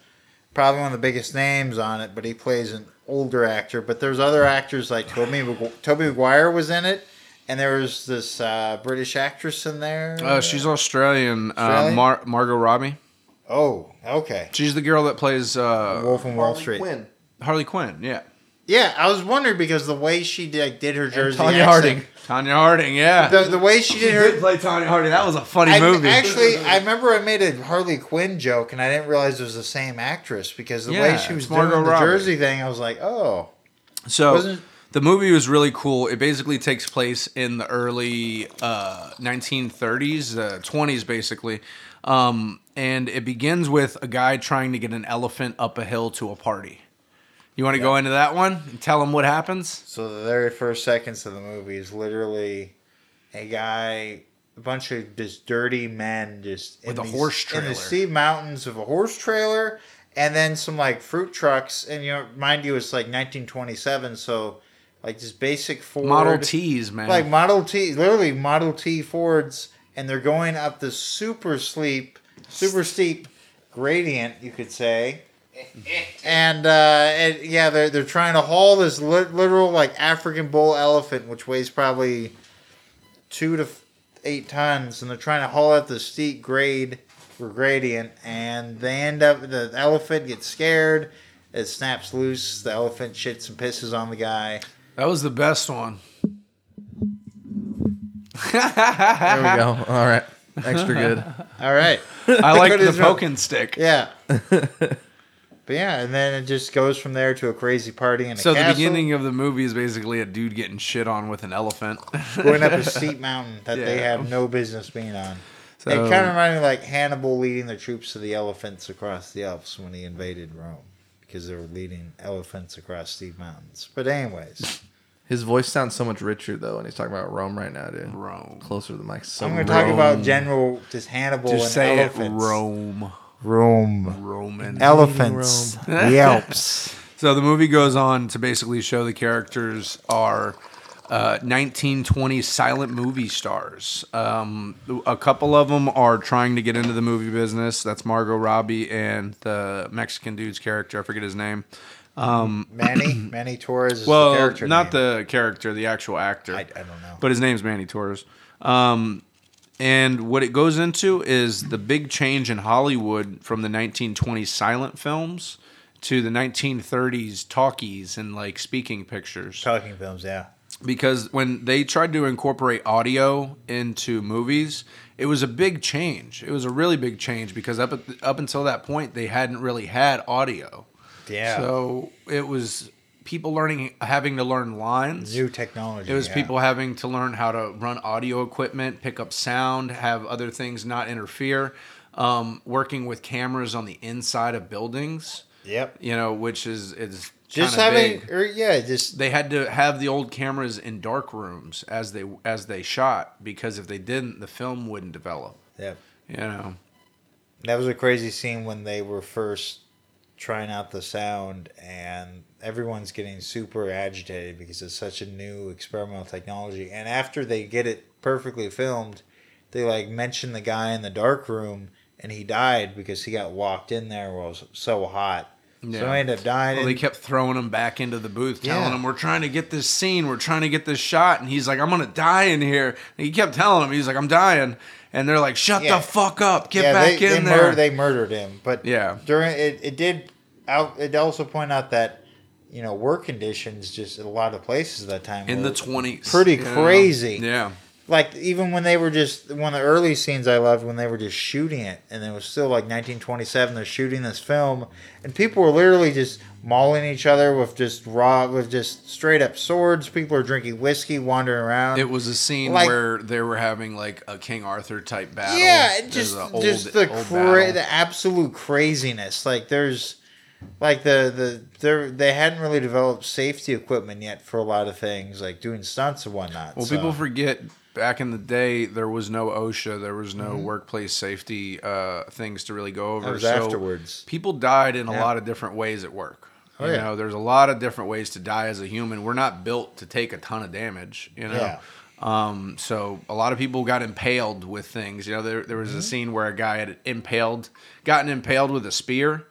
probably one of the biggest names on it, but he plays an older actor. But there's other actors like Tobey Tobey Maguire was in it, and there was this uh, British actress in there. Uh, she's Australian. Uh, Mar- Margot Robbie. oh okay. She's the girl that plays uh, Wolf of Wall Street. Quinn. Harley Quinn. Yeah. Yeah, I was wondering because the way she did, did her Jersey Tonya accent, Harding. Tonya Harding. Yeah. the, the way she did her. play Tonya Harding. That was a funny I, movie. Actually, I remember I made a Harley Quinn joke, and I didn't realize it was the same actress because the way she was it's Margot doing the Robbie. Jersey thing, I was like, oh, So Wasn't- the movie was really cool. It basically takes place in the early uh, 1930s, uh, 20s, basically. Um, and it begins with a guy trying to get an elephant up a hill to a party. You want to go into that one and tell them what happens? So the very first seconds of the movie is literally a guy, a bunch of just dirty men, just With in a these- horse in trailer. the steep mountains of a horse trailer, and then some like fruit trucks. And you know, mind you, it's like 1927, so like just basic Ford Model T's, man. like Model T, literally Model T Fords, and they're going up the super steep, super steep gradient, you could say. And, uh, and yeah, they're they're trying to haul this li- literal like African bull elephant, which weighs probably two to f- eight tons, and they're trying to haul up the steep grade or gradient, and they end up the elephant gets scared, it snaps loose, the elephant shits and pisses on the guy. that was the best one. There we go. All right. Extra good. All right. I like What the is poking stick. Yeah. but yeah, and then it just goes from there to a crazy party and a So the castle, beginning of the movie is basically a dude getting shit on with an elephant. going up a steep mountain that they have no business being on. So- it kind of reminded me like Hannibal leading the troops to the elephants across the Alps when he invaded Rome because they were leading elephants across steep mountains. But anyways, His voice sounds so much richer though when he's talking about Rome right now, dude. Rome. Closer to the mic. So I'm going to talk about General just Hannibal Just and say elephants. it, Rome. Rome. Roman. Elephants. the Alps. So the movie goes on to basically show the characters are uh, 1920 silent movie stars. Um, a couple of them are trying to get into the movie business. That's Margot Robbie and the Mexican dude's character. I forget his name. Manny. Manny Torres is the Well, not name. the character, the actual actor. I, I don't know. but his name's Manny Torres. Um, and what it goes into is the big change in Hollywood from the 1920s silent films to the 1930s talkies and like speaking pictures. Talking films, yeah. Because when they tried to incorporate audio into movies, it was a big change. It was a really big change because up at up until that point they hadn't really had audio. Yeah. So it was people learning having to learn lines. New technology. It was yeah. people having to learn how to run audio equipment, pick up sound, have other things not interfere, um, working with cameras on the inside of buildings. Yep. You know, which is is just having, big. or yeah, just they had to have the old cameras in dark rooms as they as they shot because if they didn't, the film wouldn't develop. yeah. You know, That was a crazy scene when they were first trying out the sound, and everyone's getting super agitated because it's such a new experimental technology. And after they get it perfectly filmed, they like mention the guy in the dark room, and he died because he got walked in there while it was so hot. So Yeah. he ended up dying. well, they kept throwing him back into the booth, telling Yeah. him, "We're trying to get this scene, we're trying to get this shot," and he's like, "I'm gonna die in here." And he kept telling him, "He's like, I'm dying," and they're like, "Shut Yeah. the fuck up, get yeah, back they, in they there." They murdered him, but Yeah. during it, it did. Out, it also point out that you know work conditions just a lot of places at that time in the twenties, pretty crazy. Yeah, like even when they were just one of the early scenes I loved when they were just shooting it and it was still like 1927 they're shooting this film and people were literally just mauling each other with just raw with just straight up swords. People are drinking whiskey wandering around. It was a scene Like- where they were having like a King Arthur type battle. yeah just old- just the cra- the absolute craziness. Like there's like the the they they hadn't really developed safety equipment yet for a lot of things like doing stunts and whatnot Well, so- people forget back in the day there was no OSHA, there was Mm-hmm. no workplace safety uh, things to really go over. so afterwards people died in a lot of different ways at work. Oh, you yeah. know, there's a lot of different ways to die as a human. We're not built to take a ton of damage. You know. Yeah. Um, so a lot of people got impaled with things. You know, there, there was Mm-hmm. a scene where a guy had impaled, gotten impaled with a spear.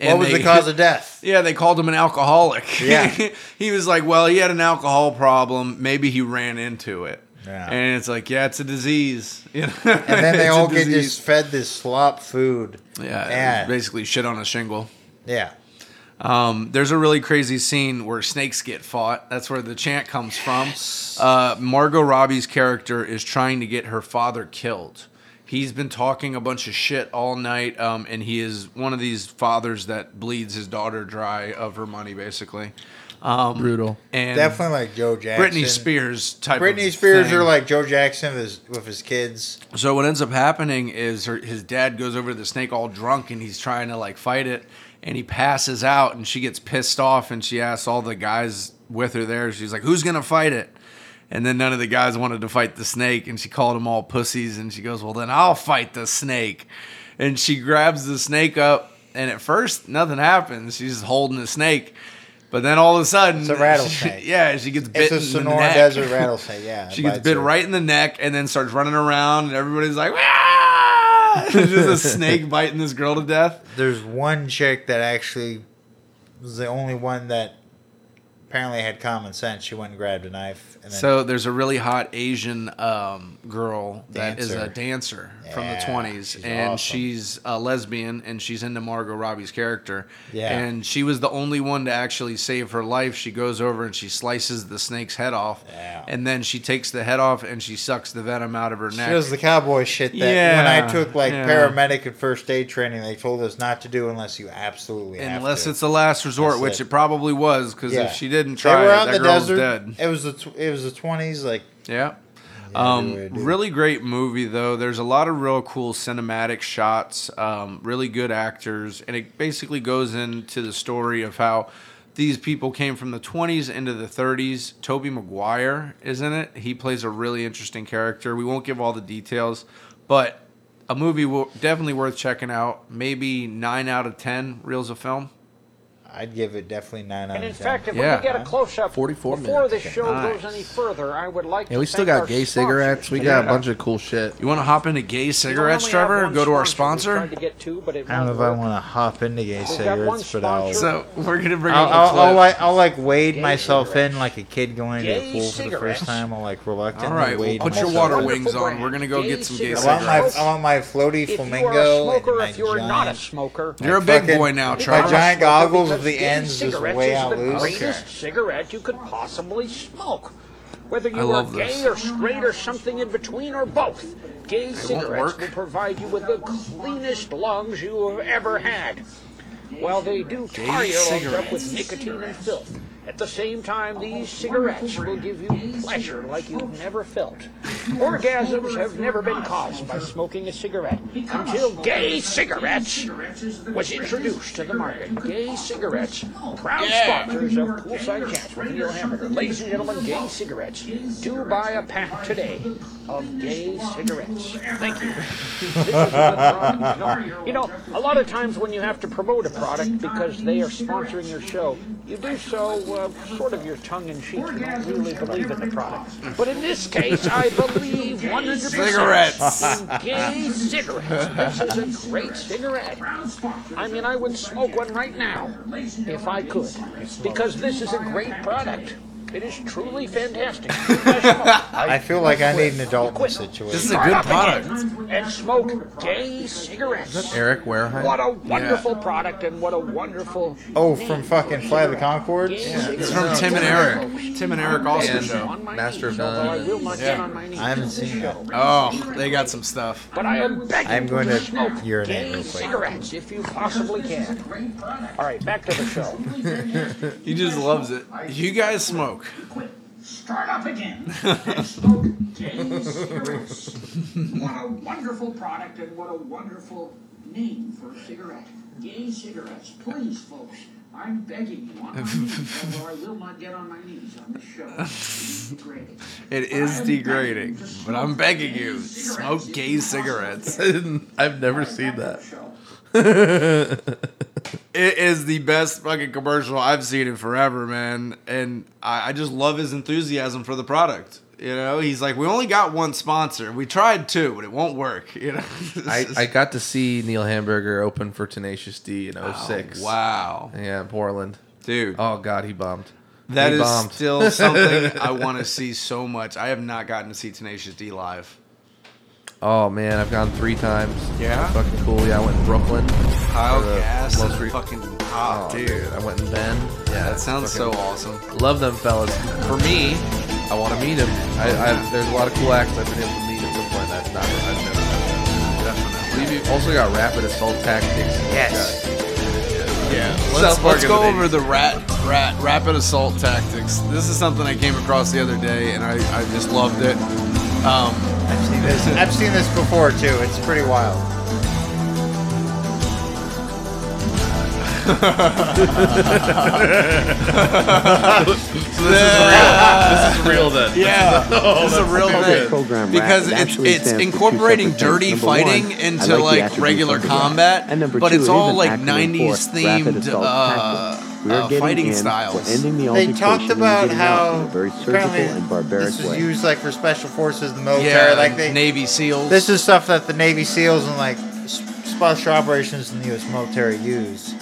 what was they- the cause of death yeah, they called him an alcoholic. Yeah. he was like, well, he had an alcohol problem. Maybe he ran into it. Yeah. And it's like, yeah, it's a disease. You know? and then they all get just fed this slop food. yeah, Yeah. basically shit on a shingle. Yeah. Um, there's a really crazy scene where snakes get fought. That's where the chant comes from. Uh, Margot Robbie's character is trying to get her father killed. He's been talking a bunch of shit all night, um, and he is one of these fathers that bleeds his daughter dry of her money, basically. Um, Brutal. And Definitely like Joe Jackson. Britney Spears type. Britney of Spears thing. are like Joe Jackson with his, with his kids. So what ends up happening is her, his dad goes over to the snake all drunk and he's trying to like fight it and he passes out and she gets pissed off and she asks all the guys with her there she's like who's gonna fight it and then none of the guys wanted to fight the snake and she called them all pussies and she goes well then I'll fight the snake and she grabs the snake up and at first nothing happens she's just holding the snake but then all of a sudden It's a rattlesnake. she- yeah she gets bit. It's a in the Sonora neck. Desert rattlesnake. Yeah, She gets bit her. right in the neck and then starts running around, and everybody's like, "Ah!" There's just a snake biting this girl to death. There's one chick that actually was the only one that apparently had common sense. She went and grabbed a knife. And then, So there's a really hot Asian um, girl that is a Dancer. From the Yeah, 20s, she's and awesome. she's a lesbian, and she's into Margot Robbie's character. Yeah. And she was the only one to actually save her life. She goes over and she slices the snake's head off, Yeah. and then she takes the head off and she sucks the venom out of her neck. she does the cowboy shit that when Yeah, I took like yeah. paramedic and first aid training, they told us not to do unless you absolutely have Unless to. it's the last resort, That's which it. it probably was, because Yeah. if she didn't They try were it, out that the girl's desert. dead. It was the tw- it was the twenties. Like Yeah. Yeah, Um, do it, do it. really great movie though. There's a lot of real cool cinematic shots, um, really good actors, and it basically goes into the story of how these people came from the 20s into the 30s. Tobey Maguire is in it. He plays a really interesting character. We won't give all the details, but a movie definitely worth checking out. Maybe nine out of ten reels of film. I'd give it definitely nine out And in of ten. fact, if Yeah. we can get a close up 44 before minutes. the show Nice. goes any further, I would like Yeah, to we still thank got our gay cigarettes. We sponsors. got a bunch of cool shit. You want to hop into gay cigarettes, Trevor? one Go to our sponsor. to get to, but it I don't know won't if I want to hop into gay got one cigarettes, but I'll. sponsor. So we're gonna bring I'll, up a I'll. I'll like I'll like wade Gay myself cigarettes. in like a kid going into Gay a pool for the cigarettes. first time. I'll like reluctantly All right, well, wade put your myself water in. Wings on. We're gonna go Gay get some gay I cigarettes. want my cigarettes. I want my floaty If you are a smoker, and my if you're not a smoker, You're a big fucking- boy now, my Trevor. giant goggles with because the gay ends just cigarettes way is out the loose. greatest cigarette you could possibly smoke. Whether I you are gay this. or straight or something in between or both, gay cigarettes will provide you with the cleanest lungs you have ever had. While they do tar Gay your lungs up with nicotine and filth, At the same time, these cigarettes will give you pleasure like you've never felt. Orgasms have never been caused by smoking a cigarette until gay cigarettes was introduced to the market. Gay cigarettes, proud sponsors of Poolside Chats with Neil Hamburger. Ladies and gentlemen, gay cigarettes. Do buy a pack today of gay cigarettes. Thank you. This is a good product. You know, a lot of times when you have to promote a product because they are sponsoring your show, you do so uh, sort of your tongue in cheek. You don't really believe in the product. But in this case, I believe 100% Cigarettes. in gay cigarettes. This is a great cigarette. I mean, I would smoke one right now if I could, because this is a great product. It is truly fantastic. I feel like I need an adult in this situation. This is a good product. And smoke gay cigarettes. Eric Wareheim. What a wonderful product and what a wonderful. Oh, from fucking Fly the Conchords? It's from Tim and Eric. Tim and Eric also And- show. Master of knees, although I None. will not get on my knees I haven't seen show. it. Oh, they got some stuff. But I am begging I'm going you to smoke urinate gay real quick. cigarettes if you possibly can. All right, back to the show. He just loves it. You guys smoke. Start up again and smoke gay cigarettes. What a wonderful product and what a wonderful name for a cigarette. Gay cigarettes, please, folks. I'm begging you on my knees, although I will not get on my knees on this show. It's degrading. It is degrading, but I'm begging you, smoke gay cigarettes. I've never seen that. Show. It is the best fucking commercial I've seen in forever, man. And I, I just love his enthusiasm for the product. You know, he's like, we only got one sponsor. We tried two, but it won't work. You know, I, I got to see Neil Hamburger open for Tenacious D in 06. wow, Yeah, in Portland. dude, Oh God, he bombed. that he is bombed. still something I want to see so much. I have not gotten to see Tenacious D live. Oh man, I've gone three times. Yeah? fucking cool. Yeah, I went in Brooklyn. Kyle Gass most re- fucking Oh, hot, dude, dude. I went in Bend. Yeah, That sounds so awesome. Love them fellas. For me, I want to meet him. I, I, there's a lot of cool acts I've been able to meet at some point. I've not. I've never met. Definitely. We've also got rapid assault tactics. Yes. Yeah, let's, let's go the over the rat, rat, rapid assault tactics. This is something I came across the other day, and I, I just loved it. Um, I've seen this. I've seen this before too. It's pretty wild. This is real this is real then. yeah, this is a real thing program because it it's it's stands for two incorporating separate things. dirty fighting one, into like like, regular of the RAT. combat, And number but two, it's all like '90s themed uh, tactics. We are uh, getting fighting in, styles. We're ending the They talked about how in a very surgical apparently and barbaric this was way. used like for special forces, the military. yeah, like they, Navy SEAls. this is stuff that the Navy SEAls and like special operations in the U.S. military use.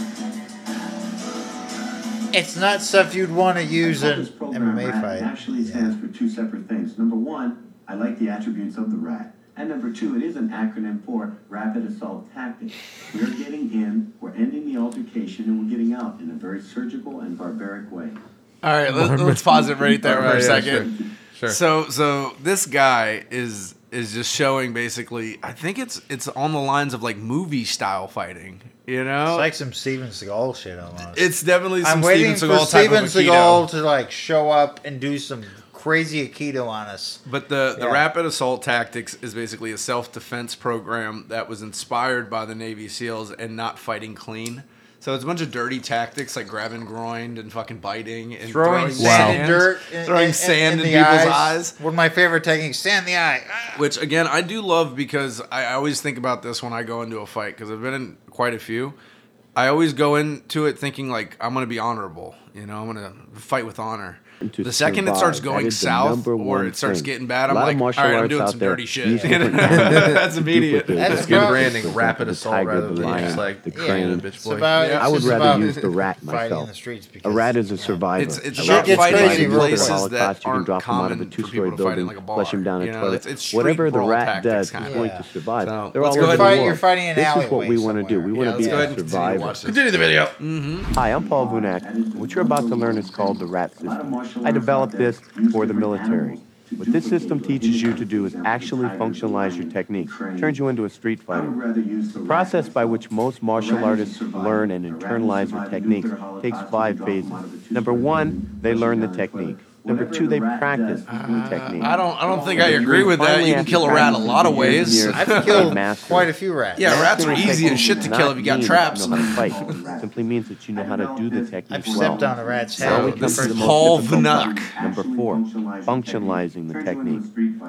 It's not stuff you'd want to use in This program MMA RAT fight. actually Yeah. stands for two separate things. Number one, I like the attributes of the RAT. And number two, it is an acronym for Rapid Assault Tactics. We're getting in, we're ending the altercation, and we're getting out in a very surgical and barbaric way. all right, let's, let's pause it right there for a second. Sure. So so this guy is is just showing basically I think it's it's on the lines of like movie style fighting, you know? It's like some Steven Seagal shit almost. it's definitely some I'm waiting Steven for Seagal type Steven of Seagal to like show up and do some crazy Aikido on us. But the, the Yeah. rapid assault tactics is basically a self defense program that was inspired by the Navy SEAls and not fighting clean. So it's a bunch of dirty tactics like grabbing groin and fucking biting and Throwing, sand and dirt, in, throwing in- sand in, the people's eyes. One of my favorite techniques: sand in the eye. Ah. Which again, I do love because I I always think about this when I go into a fight because I've been in quite a few. I always go into it thinking like I'm gonna be honorable. You know, I'm gonna fight with honor. To The second it starts going south or it starts thing. getting bad, I'm like, all right, I'm doing some there dirty shit. use You know? different tactics That's immediate. duplicate That's the Good branding, rapid example, the assault tiger, rather the than lion, just like the yeah, crane. bitch boy. about, Yeah. I would rather use the rat myself. the streets A rat is a yeah. survivor. It's it's A Shit about gets fighting crazy in places that you can aren't drop them out of common a for two-story people to fight in building, like a bar. flush them down a toilet. it's, it's Whatever the rat does, kind he's going to survive. They're all go over ahead You're fighting in an This is what we want to do. We want to be a and continue to survivor. Continue the video. Hi, I'm Paul Vunak. What you're about to learn is called the RAT system. I developed this for the military. What this system teaches you to do is actually functionalize your technique, turns you into a street fighter. the process by which most martial artists learn and internalize their techniques takes five phases. Number one, they learn the technique. Number two, they practice the uh, technique. I don't. I don't think I agree with that. You can kill a rat a lot of for years and ways. I've they killed master quite a few rats. Yeah, rats are easy as shit to kill if you got mean traps. You know how to fight. It simply means that you know how to do the technique I've well. stepped on a rat's head. come This is Paul difficult part. Vnuck. Number four, functionalizing the technique.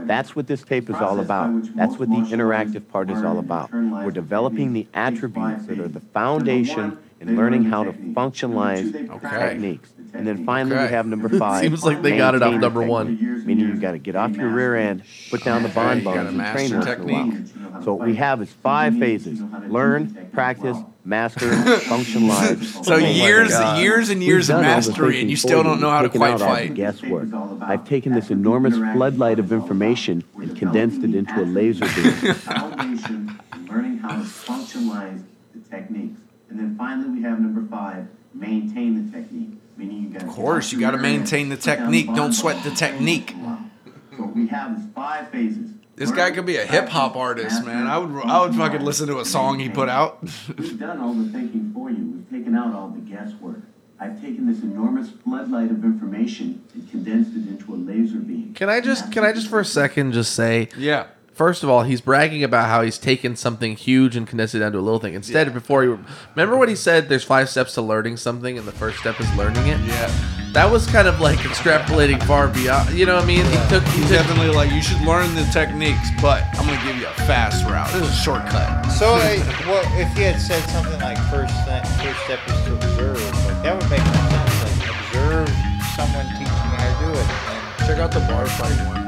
That's what this tape is all about. That's what the interactive part is all about. We're developing the attributes that are the foundation in learning how to functionalize Okay. techniques. And then finally, we have number five. Seems like they got it off number one. technique, Meaning you've got to get off your rear end, put down the bond you and master train once in a while. technique. So what we have is five phases: learn, practice, master, functionalize. So oh years, God. years and years of done all the mastery, and you still don't know how to taken quite out all the fight. Guesswork. I've taken this enormous floodlight of information and condensed it into a laser beam. Foundation in learning how to functionalize the techniques. And then finally, we have number five, maintain the technique. Meaning you gotta. Of course, you gotta maintain the technique. Don't sweat the technique. So what we have is five phases. This guy could be a hip hop artist, man. I would. I would fucking listen to a song he put out. We've done all the thinking for you. We've taken out all the guesswork. I've taken this enormous floodlight of information and condensed it into a laser beam. Can I just can I just for a second just say Yeah. First of all, he's bragging about how he's taken something huge and condensed it down to a little thing. Instead, before he remember what he said, there's five steps to learning something, and the first step is learning it. Yeah. That was kind of like extrapolating far beyond. You know what I mean? He took he He's took definitely like, you should learn the techniques, but I'm gonna give you a fast route. This is a shortcut. So, I, well, if he had said something like first step, first step is to observe, like that would make more sense. Like observe someone teaching you how to do it. And Check out the bar fight one.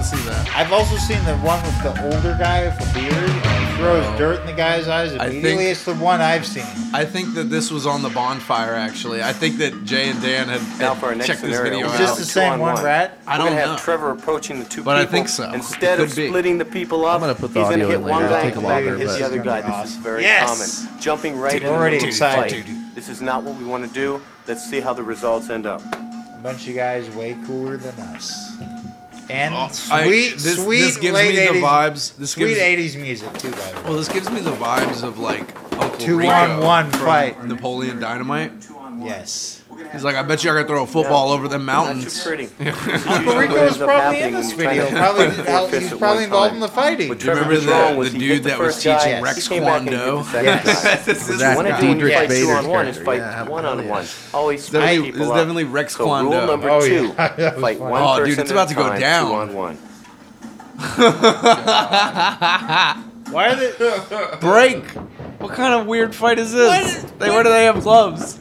I want to see that. I've also seen the one with the older guy with the beard and he throws No. dirt in the guy's eyes. I Immediately, think- it's the one I've seen. I think that this was on the bonfire. Actually, I think that Jay and Dan had, Now had for our next checked this scenario. video Is out. this Wow. the same on one one. rat? I We're don't gonna know. have Trevor approaching the two But I people. think so. Instead It of could be. splitting the people up, I'm gonna put the he's gonna hit one later. guy and longer, hit the other guy. Awesome. This is very yes. common. Jumping right dude, into already the excited. Fight. This is not what we want to do. Let's see how the results end up. A bunch of guys way cooler than us. And Oh, sweet, I- this- sweet this gives late me the 80s, vibes- this sweet gives- 80s music too, by the way. Well, this gives me the vibes of like Uncle Two Rico on one fight. Napoleon Dynamite. Yes. He's like, I bet you I could throw a football over them Not too mountains. pretty. Uncle Rico was probably in this video. Probably, he was probably involved in the fighting. What Do you remember did the- wrong was the he dude hit the that was first guy, teaching he Rex came back and hit Kwon the second Yes. guy. This is Was You that want to do Diedrich when you fight Bader's two on one is character? fight Yeah, one on yeah. one. Always split definitely- people it's up. definitely Rex so rule Kwon Do. number Oh, two: yeah. That was fight fun. one Oh, dude, person it's about at to a go time, down. Two on one. Why are they? Break. What kind of weird fight is this? They where do they have gloves?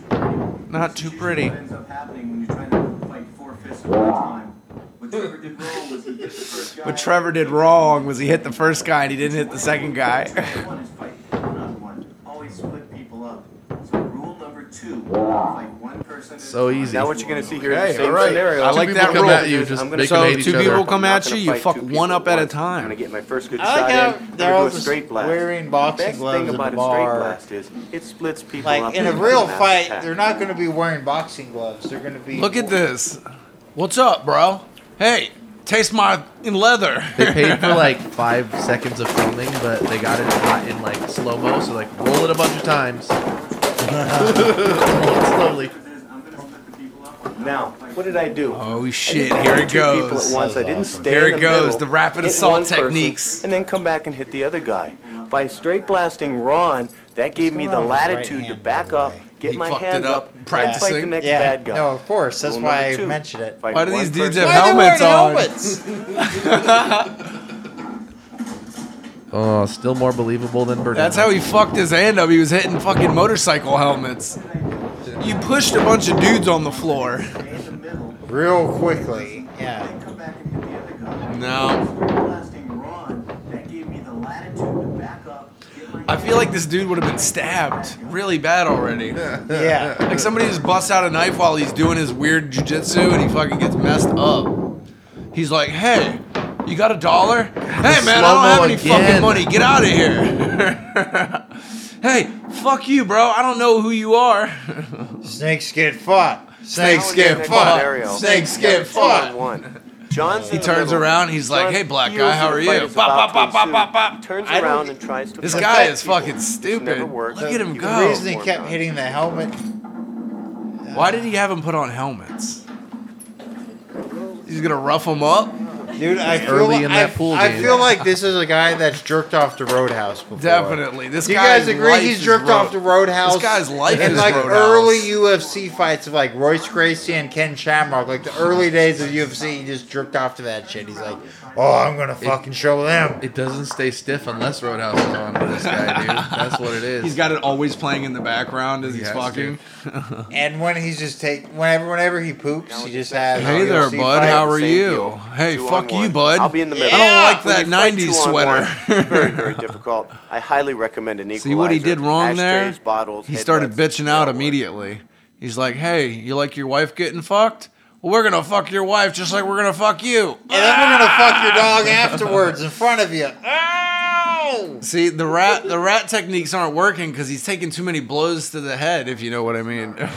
Not too pretty. What ends up happening when you're trying to fight four fists at one time? What Trevor did wrong was he hit the first guy. What Trevor did wrong was he hit the first guy and he didn't hit the second guy. One is fight one on one. Always split people up. So rule number two: fight one person. at So easy. Now what you're going to see here Okay, is the same all right. scenario. I like Two that people come rule. at you, just I'm gonna make So them say hate each two other. people come I'm not at gonna you, you fight fuck two one up at a once. I'm gonna get my first good I like shot how in. I'm they're gonna all do a just straight blast. wearing boxing Best gloves thing at about the a straight bar. blast is it splits people Like up in a into real mass fight, attack. they're not going to be wearing boxing gloves. They're going to be. Look at this. What's up, bro? Hey, taste my leather. They paid for like five seconds of filming, but they got it hot in like slow mo, so like roll it a bunch of times. Roll it slowly. I'm gonna split the people up. Now, what did I do? Oh shit! Here fight it two people goes. at once. I didn't awesome. stay Here in it the goes, middle, the rapid hit assault one person, techniques. and then come back and hit the other guy. By straight blasting Ron, that gave me the on right latitude to back up, get He my hand up up, and fight the practicing. next yeah, bad guy. no, of course. That's Rule why I two, mentioned it. fight Why do these dudes person have Why are they helmets on? helmets? Oh, still more believable than Bernard. That's how he fucked his hand up. He was hitting fucking motorcycle helmets. You pushed a bunch of dudes on the floor. Stay in the middle. Real quickly. Yeah. Then come back and hit the other guy. No. Blasting Ron, that gave me the latitude to back up. Get my I feel like this dude would have been stabbed really bad already. Yeah. Like somebody just busts out a knife while he's doing his weird jujitsu and he fucking gets messed up. He's like, hey, you got a dollar? Hey man, I don't have any again. fucking money. Get out of here. hey, fuck you, bro. I don't know who you are. Snakes get fought. Snakes Now get in fought. Snakes get two fought. one. John's He turns middle. around, he's like, "Hey, black guy, how are you?" is Bop, about bop, bop, bop, bop, bop. Turns around and tries to. This guy is people. fucking stupid. Look at him He go. The reason he kept hitting the helmet. Why did he have him put on helmets? He's gonna rough him up. Dude, I feel, Early in I, pool I game. feel like this is a guy that's jerked off to Roadhouse before. Definitely. This Do you guy's guys agree life he's is jerked road- off the Roadhouse? This guy's life in is like Roadhouse. early UFC fights of like Royce Gracie and Ken Shamrock, like the early days of UFC, he just jerked off to that shit. He's like, "Oh, I'm gonna fucking show them." It doesn't stay stiff unless Roadhouse is on with this guy, dude. That's what it is. He's got it always playing in the background as He he's fucking. And when he's just take whenever whenever he poops, he just has. Hey there, UFC bud. How are Same you? Hey, Two fuck on you, bud. I'll be in the middle. I don't like When that 90s two on sweater. one, very, very difficult. I highly recommend an equalizer. See what he did wrong there? Bottles, He started bitching out immediately. He's like, "Hey, you like your wife getting fucked? Well, we're gonna fuck your wife just like we're gonna fuck you." And then we're gonna fuck your dog afterwards in front of you. Ow! See, the rat the rat techniques aren't working because he's taking too many blows to the head. If you know what I mean.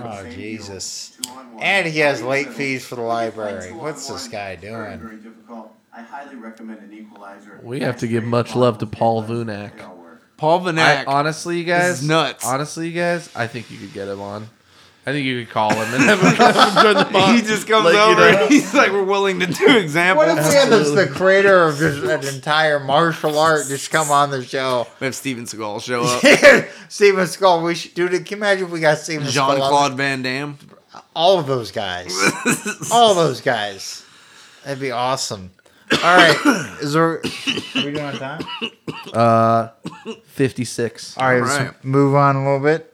Oh Jesus! And he has late fees for the library. What's this guy doing? I highly recommend an equalizer. We have to give much love to Paul Vunak. They all work. Paul I, honestly, you guys, is nuts. Honestly, you guys, I think you could get him on. I think you could call him and have him come and join the pod. he just comes Like, you over know. and he's like, "We're willing to do examples." What if we had this, the creator of just an entire martial art just come on the show? We have Steven Seagal show up. Steven Skull. We should, dude. Can you imagine if we got Steven Skull? Jean on Claude Van Damme. all of those guys. all those guys. That'd be awesome. All right. Is there are we doing on time? Uh, fifty-six. All right, All let's move on a little bit.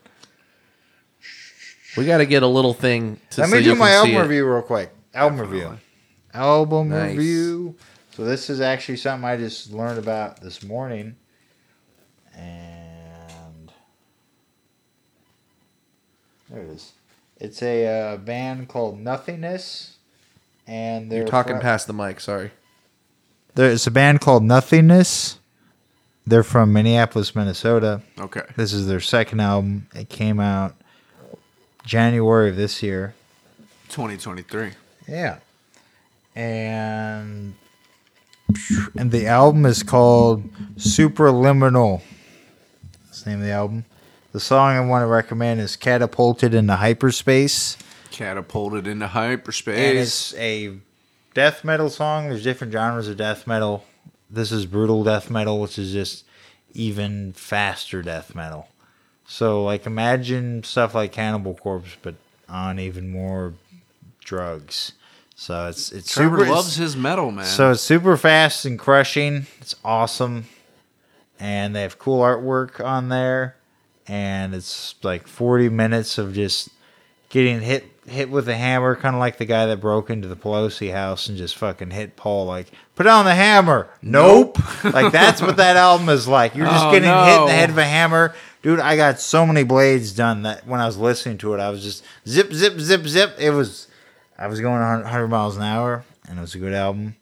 We got to get a little thing to. See. Let so me you do my can see album it. review real quick. Album review. Album Nice. review. So this is actually something I just learned about this morning. And there it is. It's a uh, band called Nothingness. And they're You're talking fro- past the mic. Sorry. There's a band called Nothingness. They're from Minneapolis, Minnesota. Okay. This is their second album. It came out January of this year. 2023. Yeah. And and the album is called Supraliminal. That's the name of the album. The song I want to recommend is Catapulted into Hyperspace. Catapulted into And hyperspace. it's a death metal song. There's different genres of death metal. This is brutal death metal, which is just even faster death metal. So, like, imagine stuff like Cannibal Corpse, but on even more drugs. So it's it's Trevor super. loves it's- his metal, man. so it's super fast and crushing. It's awesome, and they have cool artwork on there, and it's like forty minutes of just getting hit hit with a hammer, kind of like the guy that broke into the Pelosi house and just fucking hit Paul like, put on the hammer. Nope. like that's what that album is like. You're just Oh, getting hit in the head of a hammer. Dude, I got so many blades done that when I was listening to it, I was just zip, zip, zip, zip. It was, I was going 100 miles an hour, and it was a good album,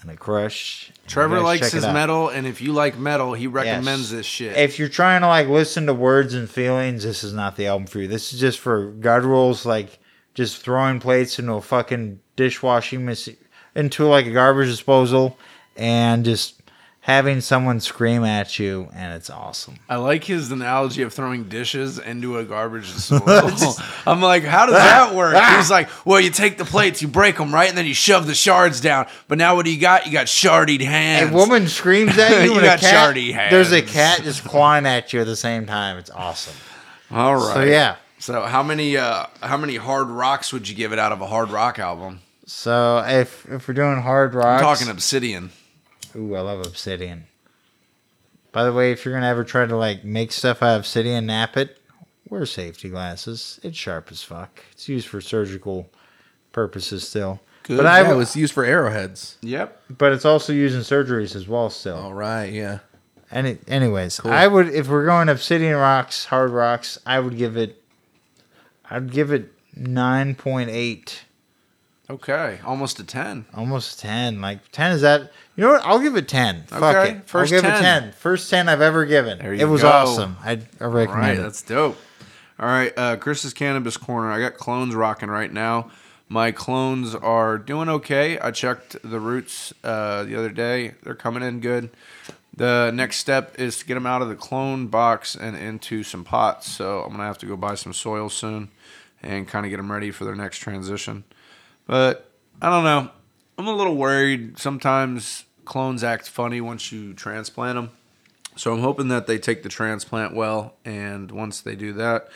and a crush. Trevor likes his metal, and if you like metal, he recommends this shit. If you're trying to like listen to words and feelings, this is not the album for you. This is just for gutturals, like just throwing plates into a fucking dishwashing machine, into like a garbage disposal, and just having someone scream at you, and it's awesome. I like his analogy of throwing dishes into a garbage disposal. I'm like, how does that work? He's like, well, you take the plates, you break them, right? And then you shove the shards down. But now what do you got? You got shardied hands. A woman screams at you, You and got a cat, shardy hands. there's a cat just clawing at you at the same time. It's awesome. All right. So yeah. So how many uh how many hard rocks would you give it out of a hard rock album? So if if we're doing hard rock, talking Obsidian. Ooh, I love obsidian. By the way, if you're gonna ever try to like make stuff out of obsidian, nap it, wear safety glasses. It's sharp as fuck. It's used for surgical purposes still. Good. But I Yeah, it w- was used for arrowheads. Yep. but it's also used in surgeries as well still. All right. Yeah. Any, anyways, I would if we're going obsidian rocks, hard rocks, I would give it I'd give it nine point eight. Okay. Almost a ten. Almost ten. Like ten is that you know what? I'll give it ten. Fuck it. first I'll give 10. it ten. First ten I've ever given. There it was go. awesome. I, I recommend right, it. that's dope. All right, uh, Chris's Cannabis Corner. I got clones rocking right now. My clones are doing okay. I checked the roots uh, the other day. They're coming in good. The next step is to get them out of the clone box and into some pots. So I'm gonna have to go buy some soil soon and kind of get them ready for their next transition. But I don't know. I'm a little worried. Sometimes clones act funny once you transplant them. So I'm hoping that they take the transplant well, and once they do that,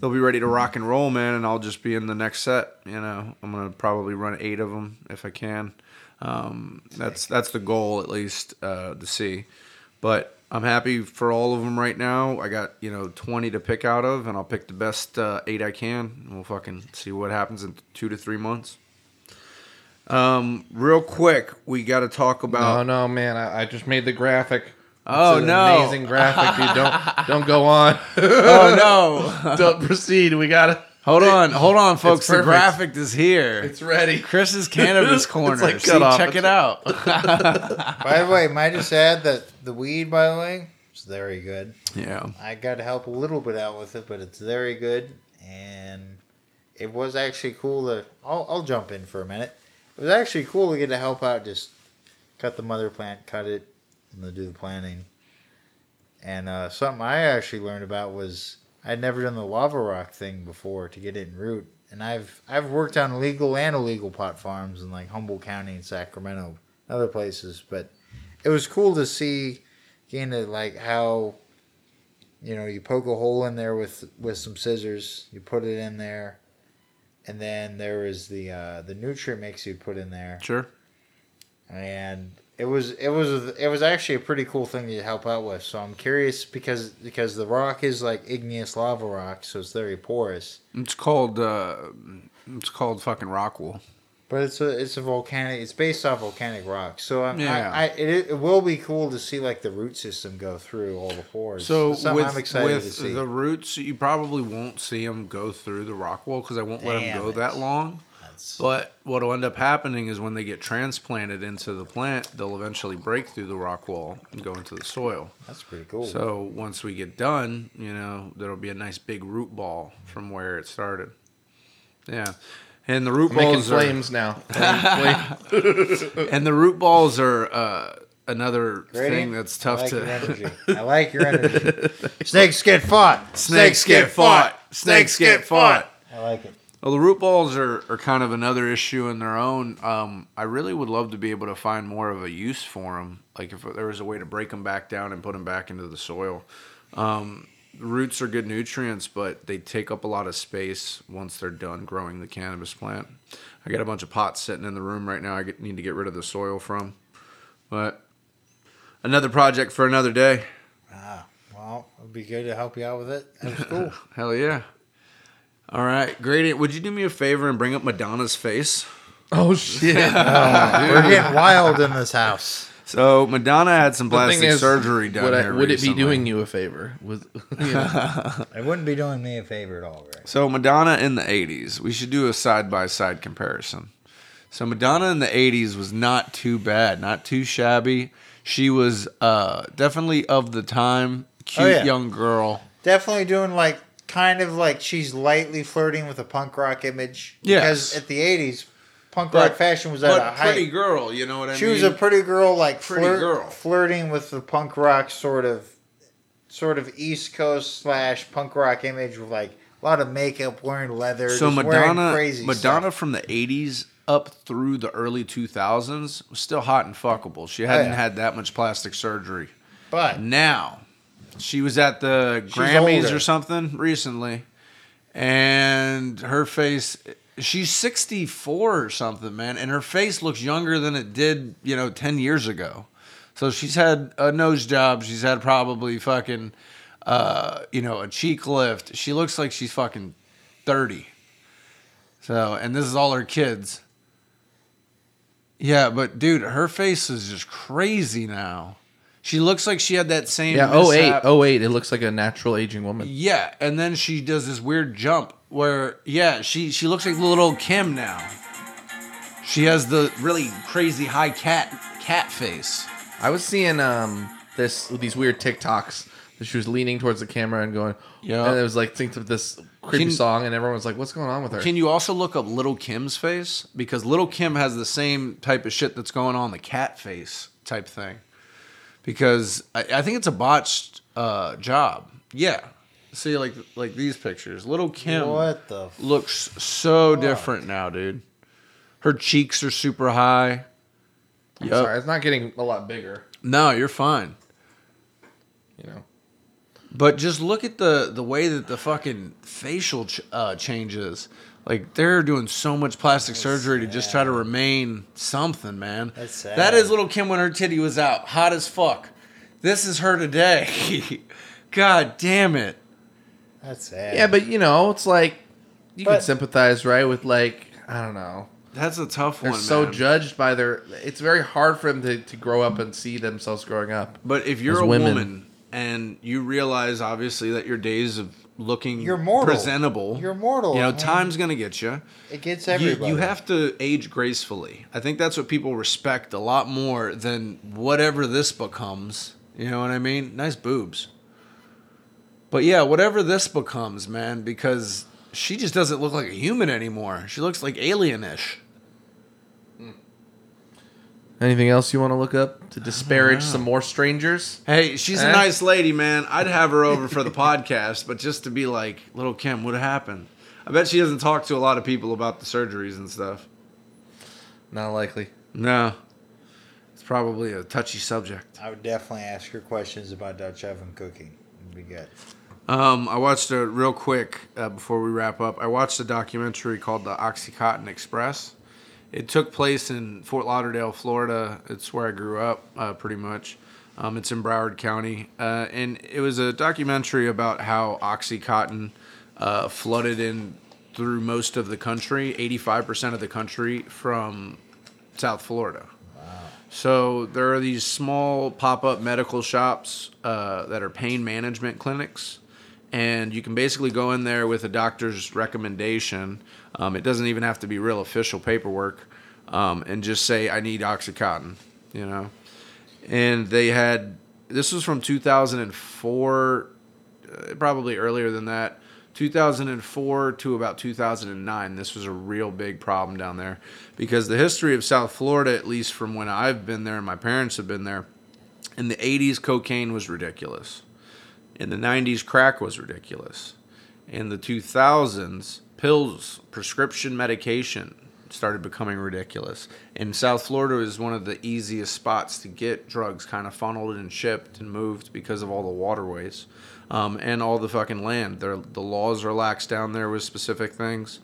they'll be ready to rock and roll, man. And I'll just be in the next set. You know, I'm gonna probably run eight of them if I can. Um, that's that's the goal at least uh, to see. But I'm happy for all of them right now. I got you know 20 to pick out of, and I'll pick the best uh, eight I can. And we'll fucking see what happens in two to three months. Um, real quick, we got to talk No, about. no, man. I, I just made the graphic. Oh, It's an no. Amazing graphic, dude. Don't don't go on. Oh no! don't proceed. We gotta. hold on, hold on, folks. The graphic is here. It's ready. Chris's cannabis corner. like See, cut off. check it out. By the way, might I just add that the weed, by the way, is very good. yeah. I got to help a little bit out with it, but it's very good, and it was actually cool to. I'll, I'll jump in for a minute. It was actually cool to get to help out. Just cut the mother plant, cut it, and then do the planting. And uh, something I actually learned about was I'd never done the lava rock thing before to get it in root, and I've I've worked on legal and illegal pot farms in like Humboldt County and Sacramento, and other places, but it was cool to see, kind of like how you know you poke a hole in there with with some scissors you put it in there and then there was the uh, the nutrient mix you put in there Sure. and it was it was it was actually a pretty cool thing to help out with so i'm curious because because the rock is like igneous lava rock so it's very porous It's called. Uh, it's called fucking Rockwool. But it's a it's a volcanic it's based off volcanic rock so I'm, Yeah. I, I it, it will be cool to see like the root system go through all the pores So with, i'm excited to with the roots, you probably won't see them go through the Rockwool because I won't let them go it. that long. That's- But what will end up happening is when they get transplanted into the plant, they'll eventually break through the Rockwool and go into the soil. that's pretty cool So once we get done, you know, there'll be a nice big root ball from where it started. Yeah. And the root I'm balls are flames now. And the root balls are uh, another Gradient? thing that's tough I like to Your energy. I like your energy. Snakes get fought. Snakes get fought. Snakes get fought. I like it. Well, the root balls are, are kind of another issue in their own. Um, I really would love to be able to find more of a use for them. Like if there was a way to break them back down and put them back into the soil. Um, roots are good nutrients, but they take up a lot of space once they're done growing the cannabis plant. I got a bunch of pots sitting in the room right now. I get, need to get rid of the soil from, but another project for another day. Ah, well, it'd be good to help you out with it. That was cool. Hell yeah! All right, Gradient, would you do me a favor and bring up Madonna's face? oh shit! We're getting wild in this house. So Madonna had some plastic is, surgery done would, I- here would it be doing you a favor? With you know, It wouldn't be doing me a favor at all, right? So Madonna in the '80s, we should do a side by side comparison. So Madonna in the '80s was not too bad, not too shabby. She was uh, definitely of the time, cute Oh, yeah. young girl. Definitely doing like kind of like she's lightly flirting with a punk rock image. Yes. Because at the '80s, punk rock fashion was at a pretty girl, you know what I She mean? She was a pretty girl, like Pretty flirt, girl. flirting with the punk rock sort of, sort of East Coast slash punk rock image with like a lot of makeup, wearing leather. so Madonna, crazy Madonna stuff. from the '80s up through the early 2000s was still hot and fuckable. She oh, hadn't Oh, yeah. had that much plastic surgery. but Now, she was at the Grammys or something recently, and her face. She's 64 or something, man, and her face looks younger than it did, you know, 10 years ago. So she's had a nose job. She's had probably fucking, uh, you know, a cheek lift. She looks like she's fucking 30. So, and this is all her kids. Yeah, but dude, her face is just crazy now. She looks like she had that same yeah. Oh eight. mishap. Oh eight. It looks like a natural aging woman. Yeah, and then she does this weird jump where yeah, she she looks like little old Kim now. She has the really crazy high cat cat face. I was seeing um this these weird TikToks that She was leaning towards the camera and going, Yeah. And it was like think of this creepy Can- song, and everyone was like, "What's going on with her?" Can you also look up Little Kim's face? Because Little Kim has the same type of shit that's going on the cat face type thing. Because I, I think it's a botched uh, job. Yeah. See, like like these pictures. Little Kim What the? F- looks so different now, dude. Her cheeks are super high. I'm Yup. sorry, it's not getting a lot bigger. No, you're fine. You know, But just look at the the way that the fucking facial ch- uh, changes. Like they're doing so much plastic surgery to just try to remain something, man. That's sad. That is little Kim when her titty was out, hot as fuck. This is her today. God damn it. That's sad. yeah, but you know, it's like you can sympathize, right? With like I don't know, That's a tough one. they're so man. judged by their. It's very hard for them to, to grow up and see themselves growing up. But if you're a women. woman and you realize obviously that your days of looking You're mortal. presentable, You're mortal. You know, I mean, time's gonna get you. it gets You, everybody. you have to age gracefully. I think that's what people respect a lot more than whatever this becomes. You know what I mean? Nice boobs. But yeah, whatever this becomes, man, because she just doesn't look like a human anymore. She looks like alienish. Anything else you want to look up to disparage some more strangers? Hey, she's a Eh? nice lady, man. I'd have her over for the podcast, but just to be like, little Kim, what happened? I bet she doesn't talk to a lot of people about the surgeries and stuff. Not likely. No. It's probably a touchy subject. I would definitely ask her questions about Dutch oven cooking. It'd be good. Um, I watched a real quick uh, before we wrap up. I watched a documentary called The Oxycontin Express. It took place in Fort Lauderdale, Florida. It's where I grew up, uh, pretty much. Um, it's in Broward County, uh, and it was a documentary about how OxyContin uh, flooded in through most of the country, 85% of the country from South Florida. So there are these small pop-up medical shops uh, that are pain management clinics, and you can basically go in there with a doctor's recommendation. Um, it doesn't even have to be real official paperwork, um, and just say I need OxyContin, you know. And they had this was from 2004, uh, probably earlier than that. 2004 to about 2009, this was a real big problem down there because the history of South Florida, at least from when I've been there and my parents have been there, in the 80s, cocaine was ridiculous. In the 90s, crack was ridiculous. In the 2000s, pills, prescription medication started becoming ridiculous. And South Florida is one of the easiest spots to get drugs kind of funneled and shipped and moved because of all the waterways um, and all the fucking land. There, the laws are lax down there with specific things.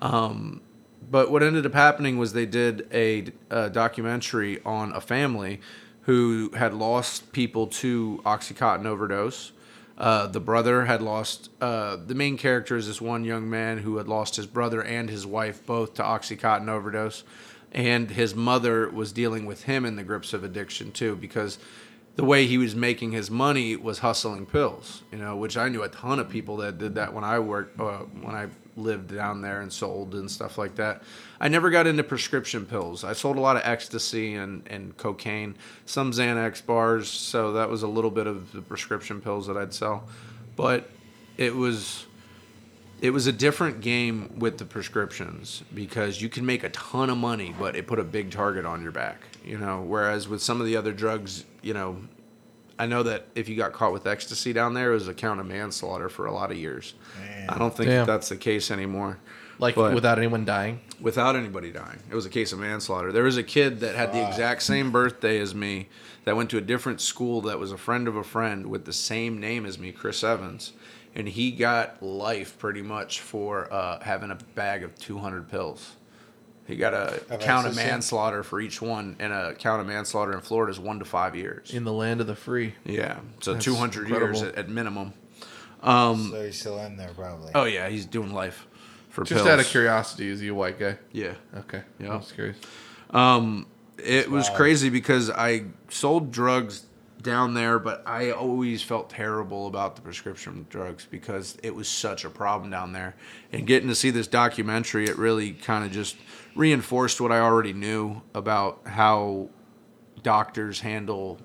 Um, but what ended up happening was they did a, a documentary on a family who had lost people to Oxycontin overdose. Uh, the brother had lost. Uh, the main character is this one young man who had lost his brother and his wife both to Oxycontin overdose, and his mother was dealing with him in the grips of addiction too because the way he was making his money was hustling pills. You know, which I knew a ton of people that did that when I worked uh, when I lived down there and sold and stuff like that. I never got into prescription pills. I sold a lot of ecstasy and, and cocaine, some Xanax bars, so that was a little bit of the prescription pills that I'd sell. But it was it was a different game with the prescriptions because you can make a ton of money, but it put a big target on your back, you know. Whereas with some of the other drugs, you know, I know that if you got caught with ecstasy down there, it was a count of manslaughter for a lot of years. I don't think Damn. that's the case anymore. Like But- without anyone dying. without anybody dying. It was a case of manslaughter. There was a kid that had the exact same birthday as me that went to a different school that was a friend of a friend with the same name as me, Chris Evans. And he got life pretty much for uh, having a bag of 200 pills. He got a Of count of manslaughter for each one, and a count of manslaughter in Florida is one to five years. In the land of the free. Yeah, so That's 200 years at, at minimum. Um, so he's still in there, probably. oh yeah, he's doing life for Just pills. out of curiosity, is he a white guy? Yeah. Okay. Yeah. I'm curious. Um, it was crazy because I sold drugs down there, but I always felt terrible about the prescription drugs because it was such a problem down there. And getting to see this documentary, it really kind of just reinforced what I already knew about how doctors handle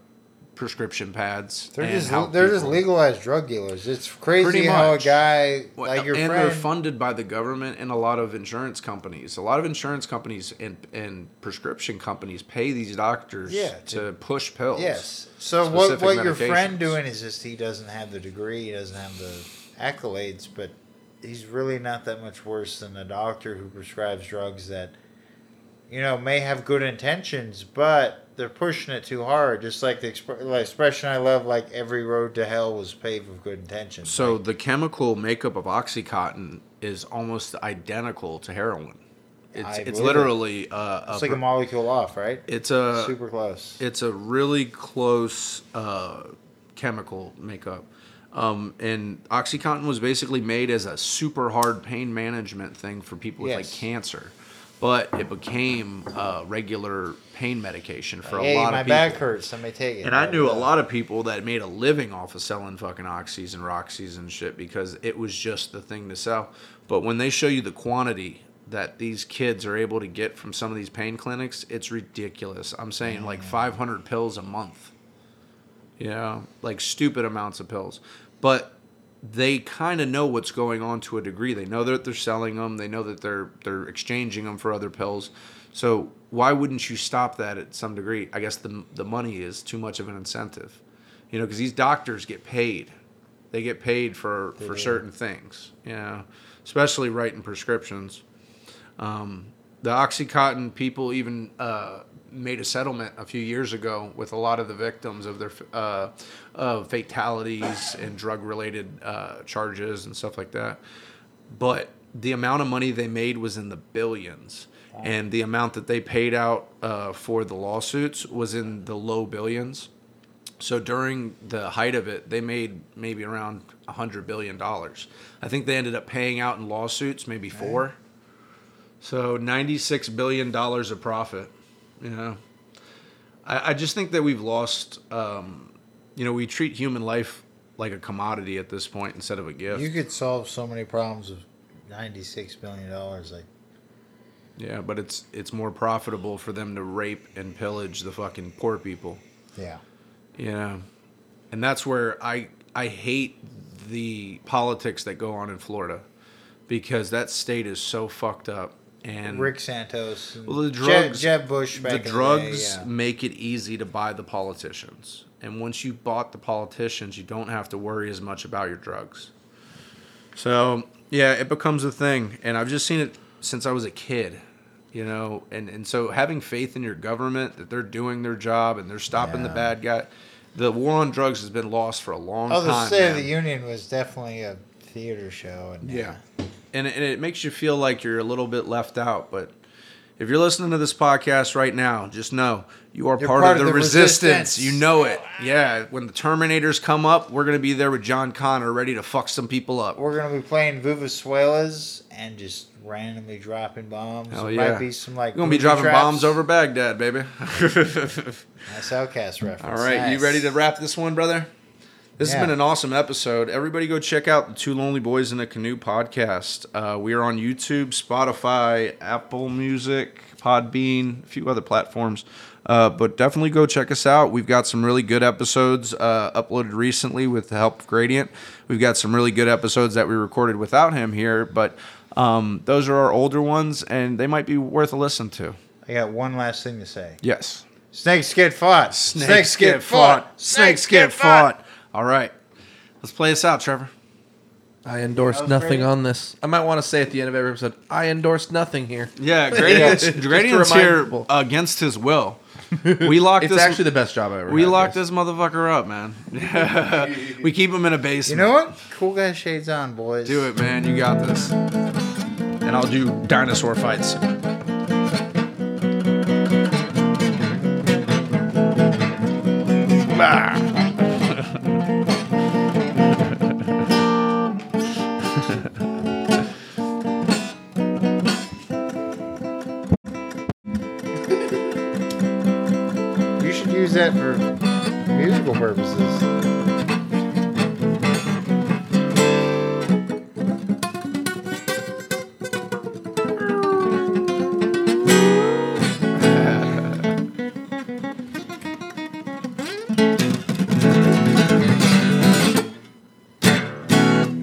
prescription pads. They're just they're just legalized drug dealers. It's crazy how a guy like your and friend. they're funded by the government and a lot of insurance companies. A lot of insurance companies and, and prescription companies pay these doctors Yeah, to push pills. Yes. So what what your friend doing is just he doesn't have the degree, he doesn't have the accolades, but he's really not that much worse than a doctor who prescribes drugs that you know may have good intentions, but they're pushing it too hard. Just like the like expression I love, like every road to hell was paved with good intentions. So Like, the chemical makeup of OxyContin is almost identical to heroin. It's it's it. literally uh, it's like a molecule off, right? it's a Super close. it's a really close uh, chemical makeup. Um, and OxyContin was basically made as a super hard pain management thing for people with like cancer, but it became uh, regular pain medication for hey, a lot of people. My back hurts. Let me take it. And I knew a lot of people that made a living off of selling fucking oxys and roxys and shit because it was just the thing to sell. But when they show you the quantity that these kids are able to get from some of these pain clinics, it's ridiculous. I'm saying like 500 pills a month. You know, like stupid amounts of pills. But they kind of know what's going on to a degree. They know that they're selling them. They know that they're they're exchanging them for other pills. So why wouldn't you stop that at some degree? I guess the the money is too much of an incentive, you know, because these doctors get paid. They get paid for for certain things, you know, especially writing prescriptions. Um, the OxyContin people even uh, made a settlement a few years ago with a lot of the victims of their uh, of fatalities and drug related uh, charges and stuff like that. But the amount of money they made was in the billions. And the amount that they paid out uh, for the lawsuits was in the low billions. So during the height of it, they made maybe around a hundred billion dollars. I think they ended up paying out in lawsuits maybe four. So ninety-six billion dollars of profit. You know, I, I just think that we've lost. Um, you know, we treat human life like a commodity at this point instead of a gift. You could solve so many problems with ninety-six billion dollars. Like, yeah, but it's it's more profitable for them to rape and pillage the fucking poor people. yeah, Yeah, and that's where I I hate the politics that go on in Florida because that state is so fucked up. And Rick Santos. and well, the Jeb- drugs, Jeb, Bush. Back the in drugs day, yeah. make it easy to buy the politicians, and once you bought the politicians, you don't have to worry as much about your drugs. So yeah, it becomes a thing, and I've just seen it since I was a kid. You know, and, and so having faith in your government that they're doing their job and they're stopping the bad guy. The war on drugs has been lost for a long time. Oh, the. State of the Union was definitely a theater show. And Yeah. And, and it makes you feel like you're a little bit left out. But if you're listening to this podcast right now, just know you are part, part of of the, the resistance. resistance. You know it. Yeah. When the Terminators come up, we're going to be there with John Connor ready to fuck some people up. We're gonna be playing vuvuzelas and just randomly dropping bombs. Hell there yeah. might be some like. We're going to be dropping traps. bombs over Baghdad, baby. Nice OutKast reference. All right. You ready to wrap this one, brother? This Yeah. has been an awesome episode. Everybody go check out the Two Lonely Boys in a Canoe podcast. Uh, we are on YouTube, Spotify, Apple Music, Podbean, a few other platforms. Uh, but definitely go check us out. We've got some really good episodes uh, uploaded recently with the help of Gradient. We've got some really good episodes that we recorded without him here, but um, those are our older ones, and they might be worth a listen to. I got one last thing to say. Yes. Snakes get fought. Snakes get fought. Snakes get fought. All right. Let's play this out, Trevor. I endorse was nothing great. on this. I might want to say at the end of every episode, I endorse nothing here. Yeah, Gradient's, Just Gradient's here people. against his will. We locked It's this. actually the best job I ever we had. locked this motherfucker up, man. we keep him in a basement. You know what? Cool guy shades on, boys. Do it, man. You got this. And I'll do dinosaur fights. You use that for musical purposes.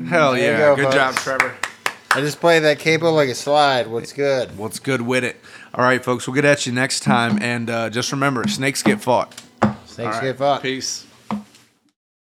Hell yeah. Go, Good folks. job, Trevor. I just play that capo like a slide. What's good? What's good with it? All right, folks. We'll get at you next time. And uh, just remember, snakes get fought. Snakes right. get fought. Peace.